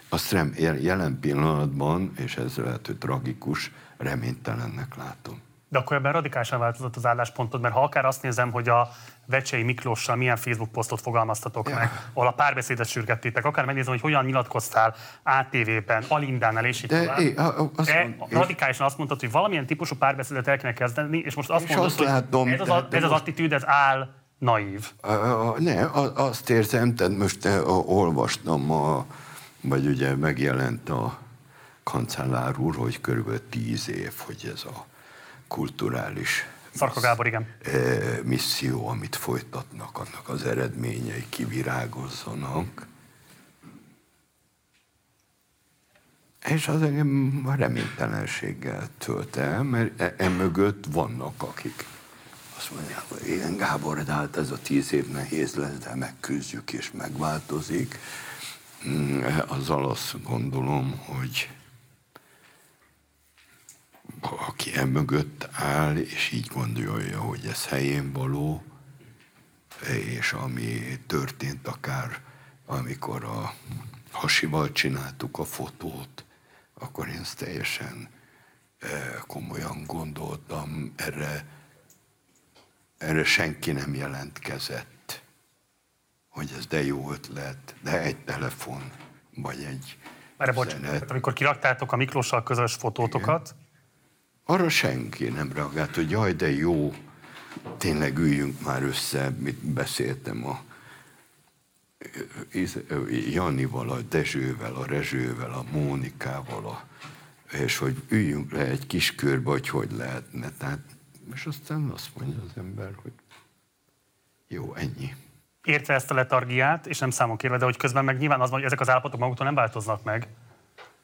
azt rem, jelen pillanatban, és ez lehet, hogy tragikus, reménytelennek látom.
De akkor ebben radikálisan változott az álláspontod, mert ha akár azt nézem, hogy a Vecsei Miklóssal milyen Facebook posztot fogalmaztatok ja. meg, ahol a párbeszédet sürgettétek, akár megnézem, hogy hogyan nyilatkoztál ATV-ben, Alindánál és így tovább. É, azt De mond, radikálisan azt mondtad, hogy valamilyen típusú párbeszédet el kéne kezdeni, és most azt és mondod, azt hogy látom, ez, az, ez az attitűd, ez áll naív.
Ne, azt érzem, tehát most olvastam, a, vagy ugye megjelent a kancellár úr, hogy körülbelül tíz év, hogy ez a kulturális
Szarka Gábor, igen.
misszió, amit folytatnak, annak az eredményei kivirágozzanak. És az engem reménytelenséggel tölt el, mert e, e vannak, akik azt mondják, hogy igen, Gábor, de hát ez a tíz év nehéz lesz, de megküzdjük és megváltozik. Mm, azzal azt gondolom, hogy aki e mögött áll, és így gondolja, hogy ez helyén való, és ami történt akár, amikor a hasival csináltuk a fotót, akkor én ezt teljesen e, komolyan gondoltam, erre, erre senki nem jelentkezett, hogy ez de jó ötlet, de egy telefon, vagy egy
Már bocsánat, amikor kiraktátok a Miklóssal közös fotótokat, Igen
arra senki nem reagált, hogy jaj, de jó, tényleg üljünk már össze, mit beszéltem a Janival, a Dezsővel, a Rezsővel, a Mónikával, a, és hogy üljünk le egy kis körbe, hogy hogy lehetne. Tehát, és aztán azt mondja az ember, hogy jó, ennyi.
Értve ezt a letargiát, és nem számon kérve, de hogy közben meg nyilván az hogy ezek az állapotok maguktól nem változnak meg.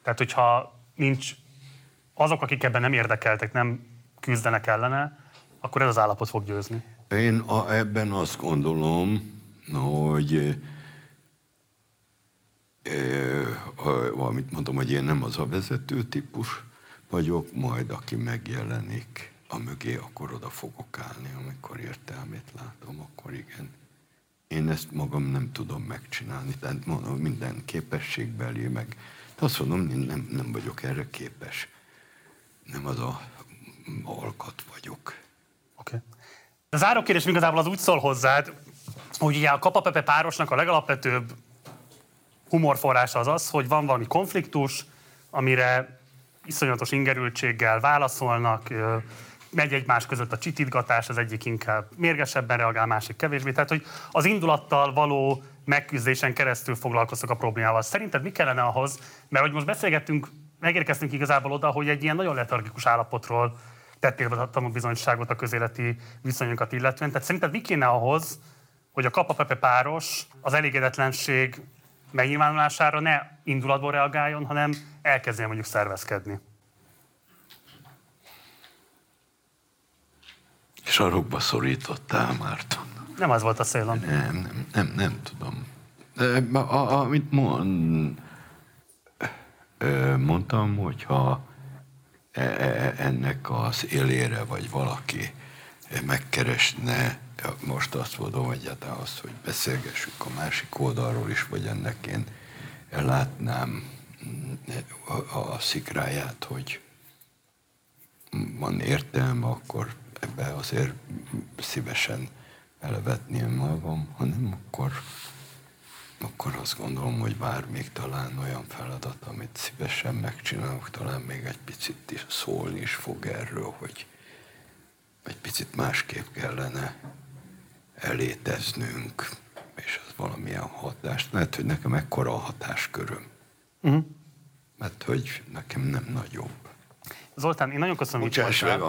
Tehát, hogyha nincs azok, akik ebben nem érdekeltek, nem küzdenek ellene, akkor ez az állapot fog győzni.
Én a, ebben azt gondolom, hogy valamit mondom, hogy én nem az a vezető típus vagyok, majd aki megjelenik a mögé, akkor oda fogok állni, amikor értelmét látom, akkor igen. Én ezt magam nem tudom megcsinálni, tehát mondom, minden képességbeli, meg azt mondom, én nem, nem vagyok erre képes nem az a alkat vagyok.
Oké. Okay. A záró kérdés igazából az úgy szól hozzád, hogy ugye a kapapepe párosnak a legalapvetőbb humorforrása az az, hogy van valami konfliktus, amire iszonyatos ingerültséggel válaszolnak, megy egymás között a csitítgatás, az egyik inkább mérgesebben reagál, másik kevésbé. Tehát, hogy az indulattal való megküzdésen keresztül foglalkoztok a problémával. Szerinted mi kellene ahhoz, mert hogy most beszélgettünk, megérkeztünk igazából oda, hogy egy ilyen nagyon letargikus állapotról tettél be a bizonyságot a közéleti viszonyokat illetően. Tehát szerinted mi kéne ahhoz, hogy a kapapepe páros az elégedetlenség megnyilvánulására ne indulatból reagáljon, hanem elkezdjen mondjuk szervezkedni?
Sarokba szorítottál, Márton.
Nem az volt a célom.
Nem, nem, nem, nem tudom. De, a, a, amit mond, mondtam, hogyha e, e, ennek az élére vagy valaki megkeresne, most azt mondom egyáltalán azt, hogy beszélgessünk a másik oldalról is, vagy ennek én látnám a, a szikráját, hogy van értelme, akkor ebbe azért szívesen elevetném magam, hanem akkor, akkor azt gondolom, hogy bár még talán olyan feladat, amit szívesen megcsinálok, talán még egy picit is szólni is fog erről, hogy egy picit másképp kellene eléteznünk, és az valamilyen hatást. Lehet, hogy nekem ekkora a hatásköröm. Uh-huh. Mert hogy nekem nem nagyobb.
Zoltán, én nagyon köszönöm,
hogy Bocsáss meg,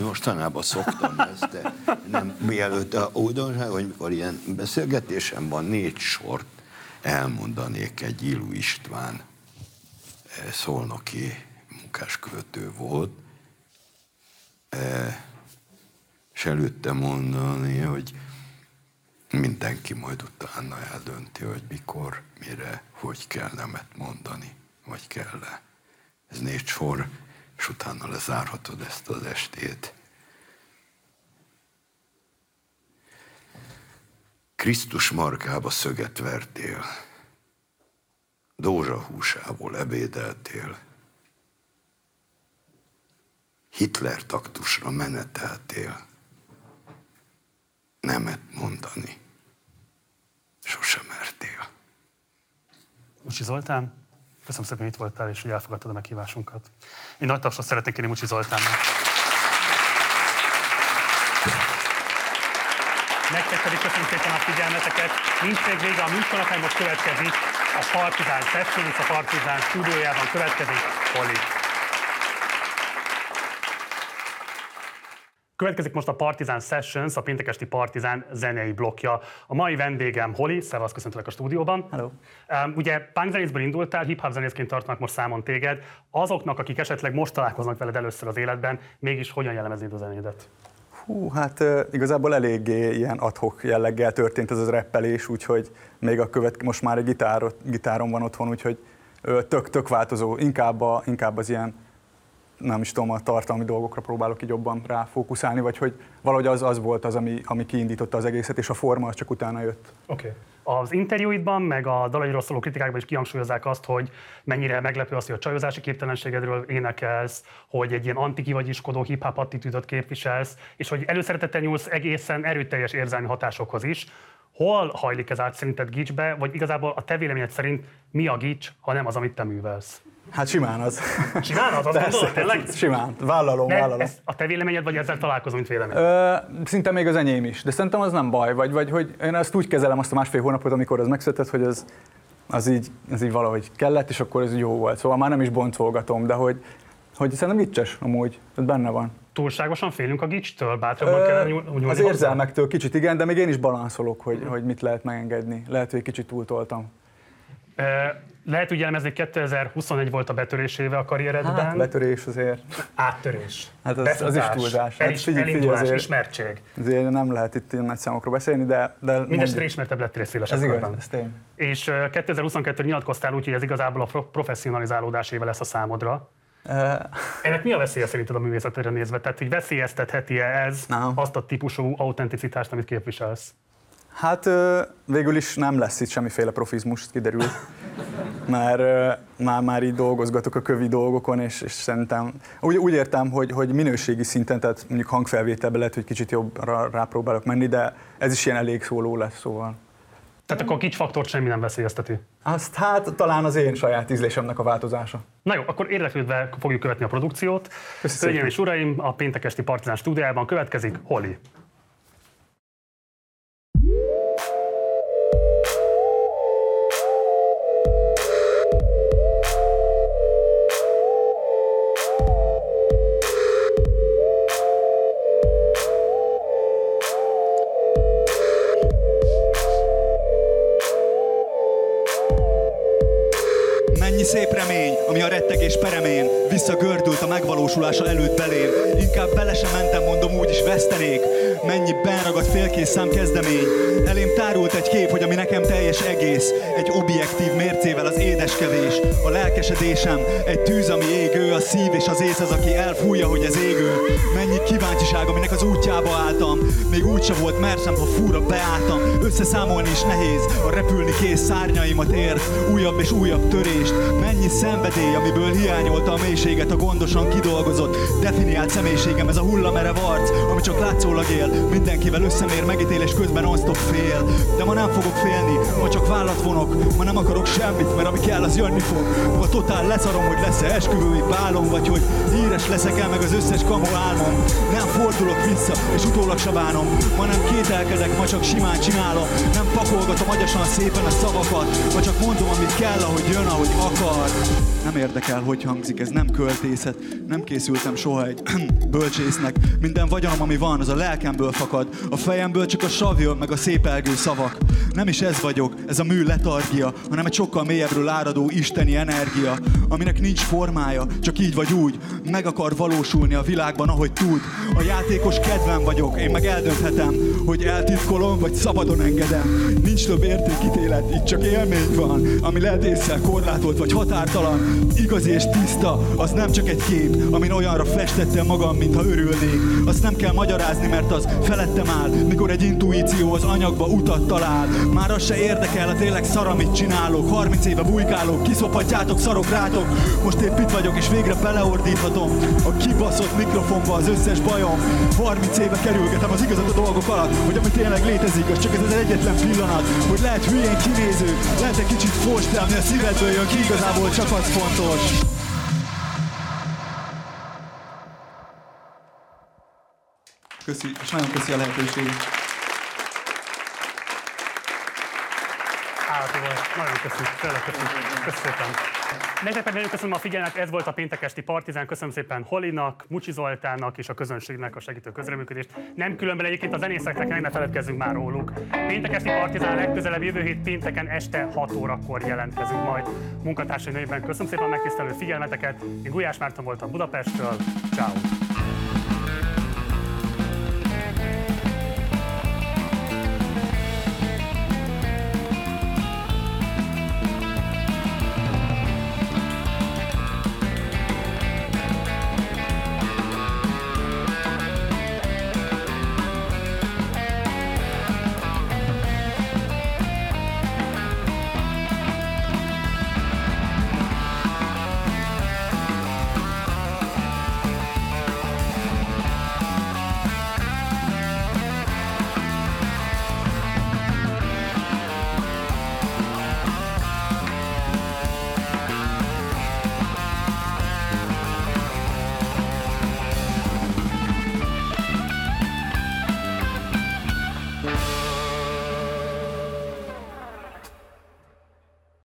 mostanában szoktam ezt, de nem mielőtt a újdonság, hogy mikor ilyen beszélgetésem van, négy sort elmondanék egy Ilu István eh, szolnoki munkáskövető volt, eh, és előtte mondani, hogy mindenki majd utána eldönti, hogy mikor, mire, hogy kell nemet mondani, vagy kell-e. Ez négy sor és utána lezárhatod ezt az estét. Krisztus markába szöget vertél, Dózsa húsából ebédeltél, Hitler taktusra meneteltél, nemet mondani, sosem mertél.
Mucsi Zoltán, Köszönöm szépen, hogy itt voltál, és hogy elfogadtad a meghívásunkat. Én nagy tapsot szeretnék kérni Mucsi Zoltánnak. Nektek pedig köszönöm szépen a figyelmeteket. Nincs még vége a műsornak, most következik a Partizán Sessions, a Partizán stúdiójában következik Holi. Következik most a Partizán Sessions, a péntekesti Partizán zenei blokja. A mai vendégem Holi, szevasz, köszöntelek a stúdióban.
Hello.
Um, ugye punk zenészből indultál, hip-hop zenészként tartanak most számon téged. Azoknak, akik esetleg most találkoznak veled először az életben, mégis hogyan jellemeznéd a zenédet?
Hú, hát igazából eléggé ilyen adhok jelleggel történt ez az reppelés, úgyhogy még a követ, most már egy gitárot, gitárom van otthon, úgyhogy tök-tök változó, inkább, a, inkább az ilyen nem is tudom, a tartalmi dolgokra próbálok így jobban ráfókuszálni, vagy hogy valahogy az, az volt az, ami, ami kiindította az egészet, és a forma az csak utána jött.
Oké. Okay. Az interjúidban, meg a dalairól szóló kritikákban is kihangsúlyozzák azt, hogy mennyire meglepő az, hogy a csajozási képtelenségedről énekelsz, hogy egy ilyen antikivagyiskodó hip-hop attitűdöt képviselsz, és hogy előszeretettel nyúlsz egészen erőteljes érzelmi hatásokhoz is. Hol hajlik ez át szerinted gicsbe, vagy igazából a te véleményed szerint mi a gics, ha nem az, amit te művelsz?
Hát simán az.
Simán az? Azt gondolod, tényleg?
Simán. Vállalom, ne, vállalom. Ez
a te véleményed, vagy ezzel találkozom, mint vélemény?
Ö, szinte még az enyém is, de szerintem az nem baj. Vagy, vagy hogy én ezt úgy kezelem azt a másfél hónapot, amikor az megszületett, hogy az, az, így, az így valahogy kellett, és akkor ez jó volt. Szóval már nem is boncolgatom, de hogy, hogy szerintem vicces amúgy, ez benne van.
Túlságosan félünk a gicstől? Bátrabban Ö, kell nyúlni
Az érzelmektől kicsit igen, de még én is balanszolok, hogy, hogy mit lehet megengedni. Lehet, hogy kicsit túltoltam.
Lehet úgy jelmezni, hogy 2021 volt a betörésével a karrieredben. Hát,
betörés azért.
Áttörés.
Hát az, az is túlzás.
Hát, figyelj, figyelj, azért, ismertség.
Azért nem lehet itt ilyen nagy számokról beszélni, de... de
Mindenesetre ismertebb lettél szélesebb
Ez igaz, ez tény.
És 2022 nyilatkoztál úgy, hogy ez igazából a professzionalizálódás éve lesz a számodra. Uh, Ennek mi a veszélye szerinted a művészetre nézve? Tehát, hogy veszélyeztetheti-e ez no. azt a típusú autenticitást, amit képviselsz?
Hát végül is nem lesz itt semmiféle profizmus, kiderült. [LAUGHS] Mert már, már így dolgozgatok a kövi dolgokon, és, és szerintem úgy, úgy értem, hogy, hogy minőségi szinten, tehát mondjuk hangfelvételbe lehet, hogy kicsit jobbra rápróbálok menni, de ez is ilyen elég szóló lesz, szóval.
Tehát akkor a kicsfaktort semmi nem veszélyezteti.
Azt hát talán az én saját ízlésemnek a változása.
Na jó, akkor érdeklődve fogjuk követni a produkciót. Hölgyeim és uraim, a péntekesti Partizán stúdiában következik Holly.
szép remény, ami a rettegés peremén visszagördült a megvalósulása előtt belém. Inkább bele sem mentem, mondom, úgy is vesztenék. Mennyi benragadt félkész szám kezdemény. Elém tárult egy kép, hogy ami nekem teljes egész. Egy objektív mércével az édeskevés. A lelkesedésem, egy tűz, ami égő, a szív és az ész az, aki elfújja, hogy ez égő. Mennyi kíváncsiság, aminek az útjába álltam. Még úgy sem volt mersem, ha fúra beálltam. Összeszámolni is nehéz, a repülni kész szárnyaimat ért. Újabb és újabb törést. Mennyi szenvedély, amiből hiányolta a mélységet a gondosan kidolgozott. Definiált személyiségem, ez a hullamerev arc, ami csak látszólag él. Mindenkivel összemér megítélés közben non fél. De ma nem fogok félni, ma csak vállat vonok. Ma nem akarok semmit, mert ami kell, az jönni fog. Ma totál leszarom, hogy lesz-e esküvői bálom, vagy hogy híres leszek el meg az összes kamu álmom. Nem fordulok vissza, és utólag se bánom. Ma nem kételkedek, ma csak simán csinálom. Nem pakolgatom agyasan szépen a szavakat, ma csak mondom, amit kell, ahogy jön, ahogy akar. Nem érdekel, hogy hangzik, ez nem költészet. Nem készültem soha egy [CLEARS THROAT] bölcsésznek. Minden vagyonom, ami van, az a lelkemből fakad. A fejemből csak a sav jön, meg a szépelgő szavak. Nem is ez vagyok, ez a mű letargia, hanem egy sokkal mélyebbről áradó isteni energia, aminek nincs formája, csak így vagy úgy, meg akar valósulni a világban, ahogy tud. A játékos kedvem vagyok, én meg eldönthetem, hogy eltitkolom, vagy szabadon engedem. Nincs több értékítélet, itt csak élmény van, ami lehet észre korlátolt, vagy határtalan. Igazi és tiszta, az nem csak egy kép, amin olyanra festettem magam, mintha örülnék. Azt nem kell magyarázni, mert az felettem áll, mikor egy intuíció az anyagba utat talál. Már az se érdekel, a tényleg szar, amit csinálok. 30 éve bujkálok, kiszophatjátok, szarok rátok. Most épp itt vagyok, és végre beleordíthatom a kibaszott mikrofonba az összes bajom. 30 éve kerülgetem az igazat a dolgok alatt, hogy ami tényleg létezik, az csak ez az egyetlen pillanat, hogy lehet hülyén kinéző, lehet egy kicsit fos, de ami a szívedből jön ki, igazából csak az fontos. Köszi, és nagyon köszi a lehetőséget.
Volt. Nagyon köszönjük. Tényleg köszönjük. Köszönöm szépen. Nektek pedig nagyon köszönöm a figyelmet, ez volt a péntekesti Partizán. Köszönöm szépen Holinak, Mucsi Zoltánnak és a közönségnek a segítő közreműködést. Nem különben egyébként a zenészeknek ne feledkezzünk már róluk. Péntekesti Partizán legközelebb jövő hét pénteken este 6 órakor jelentkezünk majd munkatársai nevében. Köszönöm szépen a megtisztelő figyelmeteket. Én Gulyás Márton voltam Budapestről. Ciao.